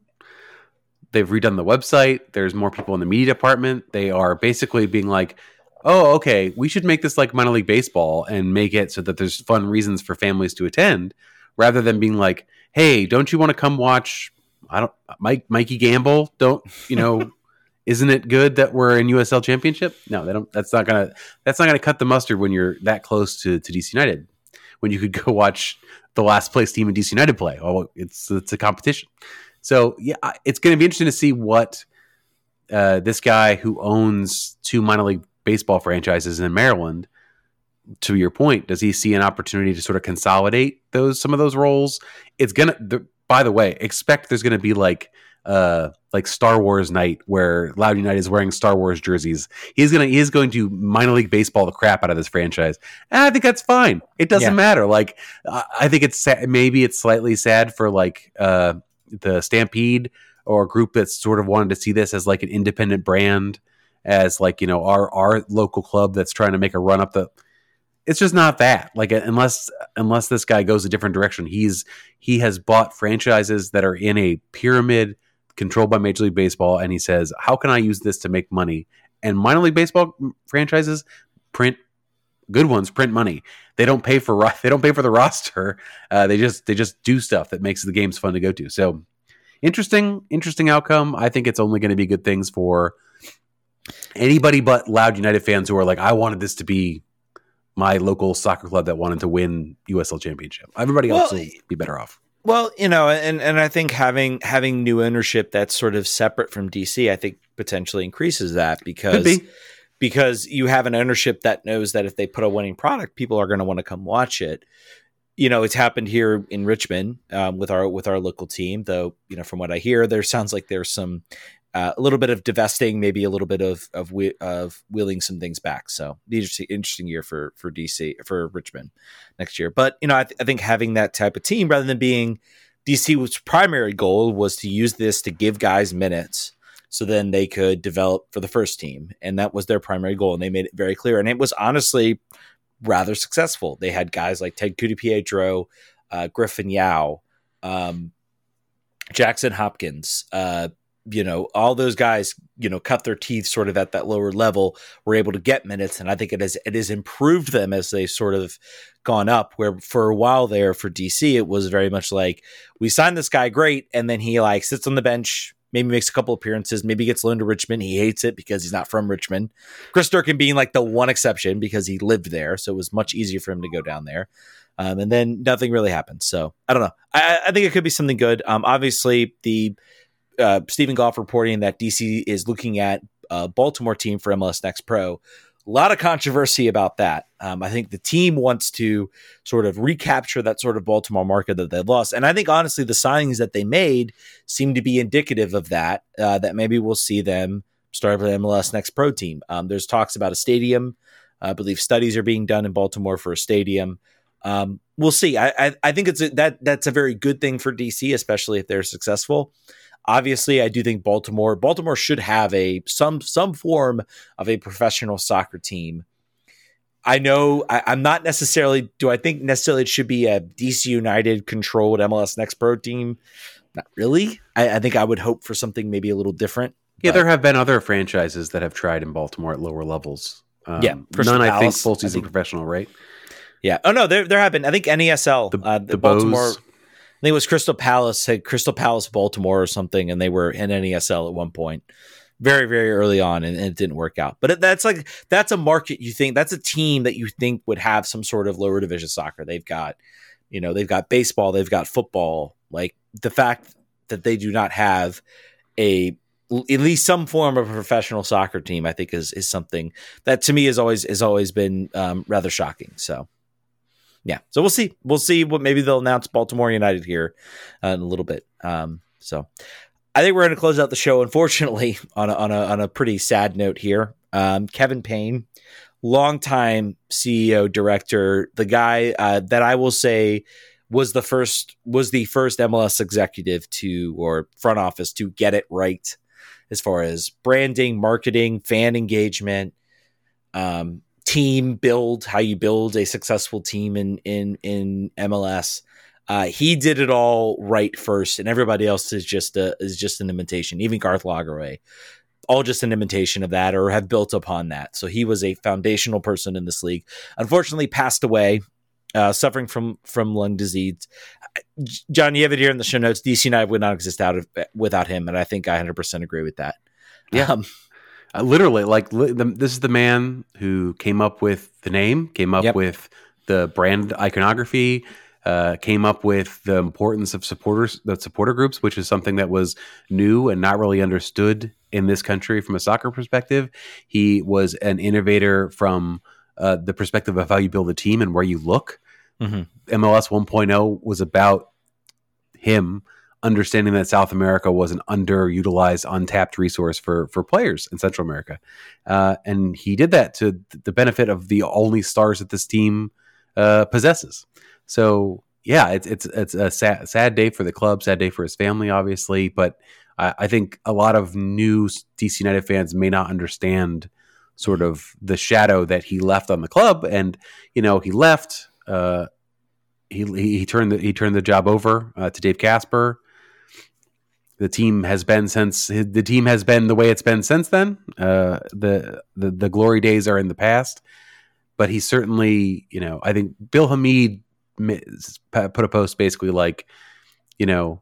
They've redone the website. There's more people in the media department. They are basically being like, "Oh, okay, we should make this like minor league baseball and make it so that there's fun reasons for families to attend, rather than being like, hey, don't you want to come watch? I don't, Mike, Mikey Gamble. Don't you know?" isn't it good that we're in USL Championship? No, they don't. That's not gonna. That's not gonna cut the mustard when you're that close to, to DC United when you could go watch the last place team in DC United play. Oh, it's it's a competition. So yeah, it's going to be interesting to see what uh, this guy who owns two minor league baseball franchises in Maryland. To your point, does he see an opportunity to sort of consolidate those some of those roles? It's gonna by the way, expect there's going to be like uh like Star Wars night where Loudoun United is wearing Star Wars jerseys. He's gonna he is going to minor league baseball the crap out of this franchise. And I think that's fine. It doesn't Yeah. matter. Like I I think it's sa- maybe it's slightly sad for like uh the Stampede or a group that's sort of wanted to see this as like an independent brand, as like you know our our local club that's trying to make a run up the. It's just not that. Like uh, unless unless this guy goes a different direction, he's he has bought franchises that are in a pyramid controlled by Major League Baseball, and he says, "How can I use this to make money?" And minor league baseball franchises print good ones print money. They don't pay for they don't pay for the roster. Uh, they just they just do stuff that makes the games fun to go to. So interesting, interesting outcome. I think it's only going to be good things for anybody but Loudoun United fans who are like, I wanted this to be my local soccer club that wanted to win USL championship. Everybody else Well, will be better off. Well, you know, and and I think having having new ownership that's sort of separate from DC, I think potentially increases that because be. Because you have an ownership that knows that if they put a winning product, people are going to want to come watch it. You know, it's happened here in Richmond um, with our with our local team. Though, you know, from what I hear, there sounds like there's some uh, a little bit of divesting, maybe a little bit of of of wheeling some things back. So, interesting, interesting year for for DC for Richmond next year. But you know, I, th- I think having that type of team rather than being DC's primary goal was to use this to give guys minutes so then they could develop for the first team. And that was their primary goal. And they made it very clear. And it was honestly rather successful. They had guys like Ted Pietro, uh, Griffin Yow, um, Jackson Hopkins, uh, you know, all those guys, you know, cut their teeth sort of at that lower level, were able to get minutes. And I think it has it has improved them as they sort of gone up. Where for a while there for DC, it was very much like we signed this guy great, and then he like sits on the bench, maybe makes a couple appearances, maybe gets loaned to Richmond. He hates it because he's not from Richmond. Chris Durkin being like the one exception because he lived there, so it was much easier for him to go down there. Um, and then nothing really happened. So I don't know. I, I think it could be something good. Um, obviously, the uh, Steven Goff reporting that DC is looking at a Baltimore team for MLS Next Pro. A lot of controversy about that. Um, I think the team wants to sort of recapture that sort of Baltimore market that they've lost. And I think honestly, the signings that they made seem to be indicative of that, uh, that maybe we'll see them start with MLS Next Pro team. Um, there's talks about a stadium. I believe studies are being done in Baltimore for a stadium. Um, we'll see. I, I, I think it's a, that that's a very good thing for DC, especially if they're successful. Obviously, I do think Baltimore Baltimore should have a some some form of a professional soccer team. I know I, I'm not necessarily. Do I think necessarily it should be a DC United controlled MLS Next Pro team? Not really. I, I think I would hope for something maybe a little different. Yeah, but- there have been other franchises that have tried in Baltimore at lower levels. Um, Yeah, none I think full season professional, right? Yeah. Oh no, there there have been. I think NASL, The, uh, the, the Baltimore. Bows. Think it was Crystal Palace, had Crystal Palace, Baltimore, or something, and they were in NASL at one point, very very early on, and, and it didn't work out. But that's like that's a market you think that's a team that you think would have some sort of lower division soccer. They've got, you know, they've got baseball, they've got football. Like the fact that they do not have a at least some form of a professional soccer team, I think is is something that to me has always has always been um, rather shocking. So yeah, so we'll see. We'll see what maybe they'll announce Baltimore United here uh, in a little bit. Um, so I think we're going to close out the show, unfortunately, on a, on a on a pretty sad note here. Um, Kevin Payne, longtime CEO director, the guy uh, that I will say was the first was the first MLS executive to or front office to get it right as far as branding, marketing, fan engagement, um, team build, how you build a successful team in in in MLS. Uh, he did it all right first, and everybody else is just a, is just an imitation. Even Garth Lagerwey, all just an imitation of that, or have built upon that. So he was a foundational person in this league. Unfortunately, passed away, uh, suffering from from lung disease. Jon, you have it here in the show notes. DC United would not exist out of without him, and I think I 100% agree with that. Yeah. Um, Uh, literally, like li- the, this is the man who came up with the name, came up Yep. with the brand iconography, uh, came up with the importance of supporters, the supporter groups, which is something that was new and not really understood in this country from a soccer perspective. He was an innovator from uh, the perspective of how you build a team and where you look. Mhm. MLS 1.0 was about him understanding that South America was an underutilized, untapped resource for for players in Central America, uh, and he did that to the benefit of the only stars that this team uh, possesses. So yeah, it's it's it's a sad, sad day for the club, sad day for his family, obviously, but I, I think a lot of new DC United fans may not understand sort of the shadow that he left on the club, and you know he left. Uh, he, he turned the, he turned the job over uh, to Dave Kasper the team has been since the team has been the way it's been since then. Uh, the, the the glory days are in the past, but he certainly, you know, I think Bill Hamid put a post basically like, you know,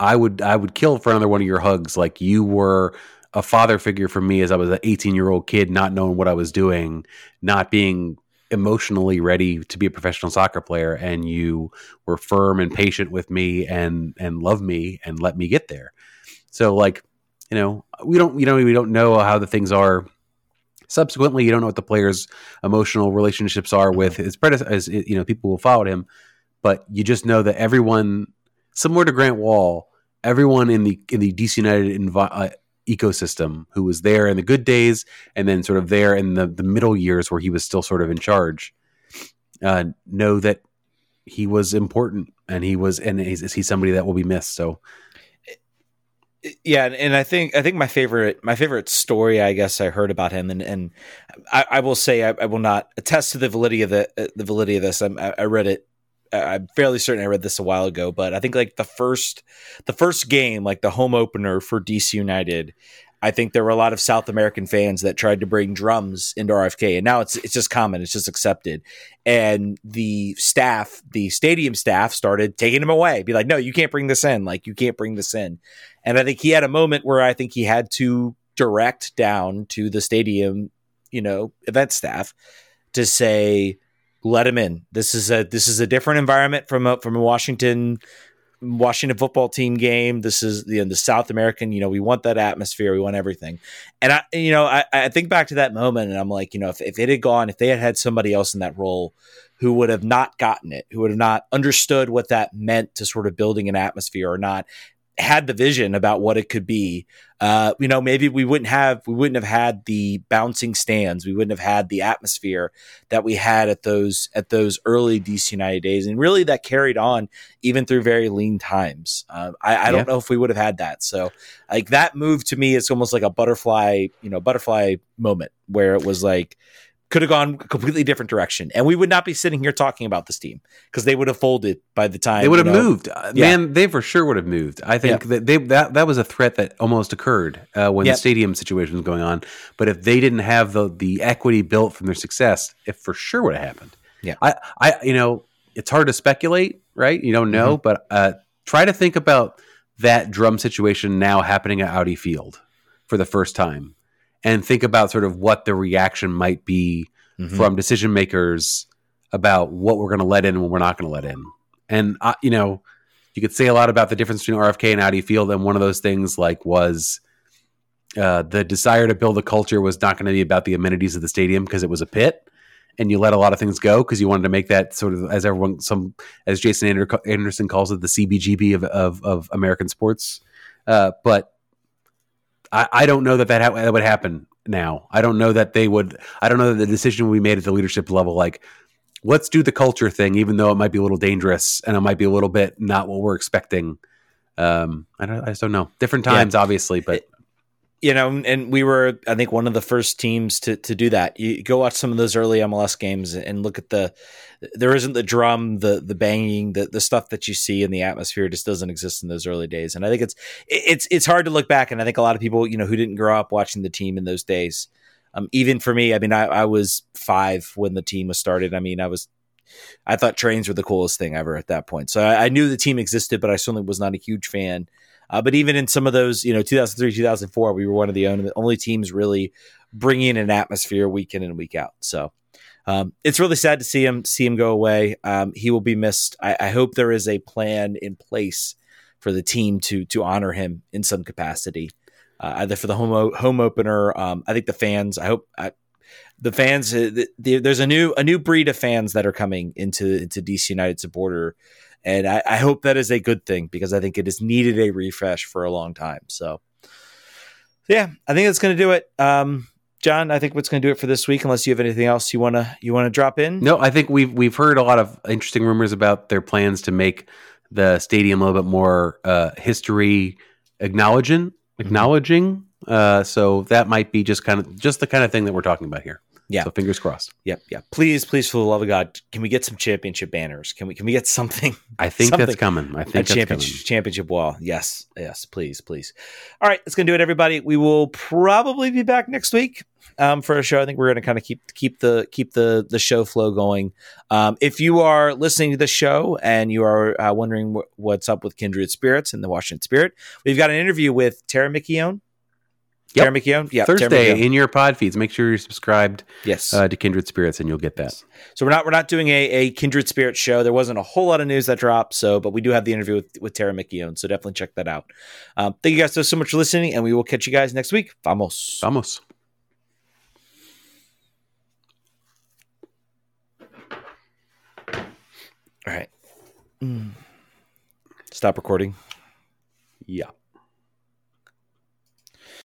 I would I would kill for another one of your hugs. Like you were a father figure for me as I was an 18 year old kid, not knowing what I was doing, not being emotionally ready to be a professional soccer player and you were firm and patient with me and and love me and let me get there. So like you know we don't you know we don't know how the things are subsequently. You don't know what the players emotional relationships are with his predecessors you know people who followed him but you just know that everyone similar to Grant Wahl everyone in the in the dc united envi- uh, ecosystem who was there in the good days and then sort of there in the, the middle years where he was still sort of in charge uh, know that he was important and he was and he's, he's somebody that will be missed. So yeah and i think i think my favorite my favorite story i guess i heard about him and and i, I will say I, I, will not attest to the validity of the uh, the validity of this. I'm, i read it I'm fairly certain I read this a while ago, but I think like the first the first game, like the home opener for DC United, I think there were a lot of South American fans that tried to bring drums into RFK, and now it's it's just common, it's just accepted. And the staff, the stadium staff, started taking him away, be like, "No, you can't bring this in. Like, you can't bring this in." And I think he had a moment where I think he had to direct down to the stadium, you know, event staff to say, let him in. This is a this is a different environment from a from a Washington Washington football team game. This is the the South American. You know, we want that atmosphere. We want everything. And I, you know, I, I think back to that moment, and I'm like, you know, if, if it had gone, if they had had somebody else in that role who would have not gotten it, who would have not understood what that meant to sort of building an atmosphere or not had the vision about what it could be, uh, you know, maybe we wouldn't have we wouldn't have had the bouncing stands, we wouldn't have had the atmosphere that we had at those at those early DC United days, and really that carried on even through very lean times. Uh, I, I, don't know if we would have had that. So, like that move to me, it's almost like a butterfly, you know, butterfly moment where it was like could have gone a completely different direction, and we would not be sitting here talking about this team because they would have folded by the time they would have know, moved. Uh, yeah. Man, they for sure would have moved. I think yeah. that they that that was a threat that almost occurred uh, when yep. the stadium situation was going on. But if they didn't have the the equity built from their success, it for sure would have happened. Yeah, I I you know it's hard to speculate, right? You don't know, mm-hmm. but uh, try to think about that drum situation now happening at Audi Field for the first time and think about sort of what the reaction might be mm-hmm. from decision makers about what we're going to let in and what we're not going to let in. And uh, you know, you could say a lot about the difference between RFK and Audi Field, and one of those things like was uh, the desire to build a culture was not going to be about the amenities of the stadium because it was a pit, and you let a lot of things go because you wanted to make that sort of as everyone some as Jason Anderson calls it the CBGB of of, of American sports. Uh, but I, I don't know that that, ha- that would happen now. I don't know that they would. I don't know that the decision we made at the leadership level, like let's do the culture thing, even though it might be a little dangerous and it might be a little bit not what we're expecting. Um, I don't. I just don't know. Different times, yeah. obviously, but you know, and we were, I think, one of the first teams to to do that. You go watch some of those early MLS games and look at the. There isn't the drum, the the banging, the the stuff that you see in the atmosphere just doesn't exist in those early days. And I think it's it's it's hard to look back. And I think a lot of people, you know, who didn't grow up watching the team in those days, um, even for me, I mean, I, I was five when the team was started. I mean, I was I thought trains were the coolest thing ever at that point. So I, I, knew the team existed, but I certainly was not a huge fan. Uh, but even in some of those, you know, 2003, 2004, we were one of the only teams really bringing an atmosphere week in and week out. So um, it's really sad to see him see him go away. Um, he will be missed. I, I, hope there is a plan in place for the team to to honor him in some capacity, uh, either for the home home opener. Um, I think the fans. I hope. I, the fans, uh, the, the, there's a new a new breed of fans that are coming into into DC United supporter and I, I hope that is a good thing because I think it has needed a refresh for a long time. So, yeah, I think that's going to do it. Um, Jon, I think what's going to do it for this week. Unless you have anything else you want to you want to drop in. No, I think we've we've heard a lot of interesting rumors about their plans to make the stadium a little bit more uh, history acknowledging acknowledging. Uh, so that might be just kind of just the kind of thing that we're talking about here. Yeah. So fingers crossed. Yep, yeah. Please, please, for the love of God, can we get some championship banners? Can we can we get something? I think Something. that's coming. I think that's championship coming. championship wall. Yes, yes, please, please. All right, that's gonna do it, everybody. We will probably be back next week um, for a show. I think we're gonna kind of keep keep the keep the the show flow going. Um, if you are listening to the show and you are uh, wondering wh- what's up with Kindred Spirits and the Washington Spirit, we've got an interview with Tara McKeown. Yep. Tara McKeown. Yeah, Thursday in your pod feeds. Make sure you're subscribed Yes. uh, to Kindred Spirits, and you'll get that. So we're not we're not doing a, a kindred spirit show. There wasn't a whole lot of news that dropped, so but we do have the interview with, with Tara McKeown. So definitely check that out. Um, thank you guys so so much for listening, and we will catch you guys next week. Vamos. Vamos. All right. Mm. Stop recording. Yeah.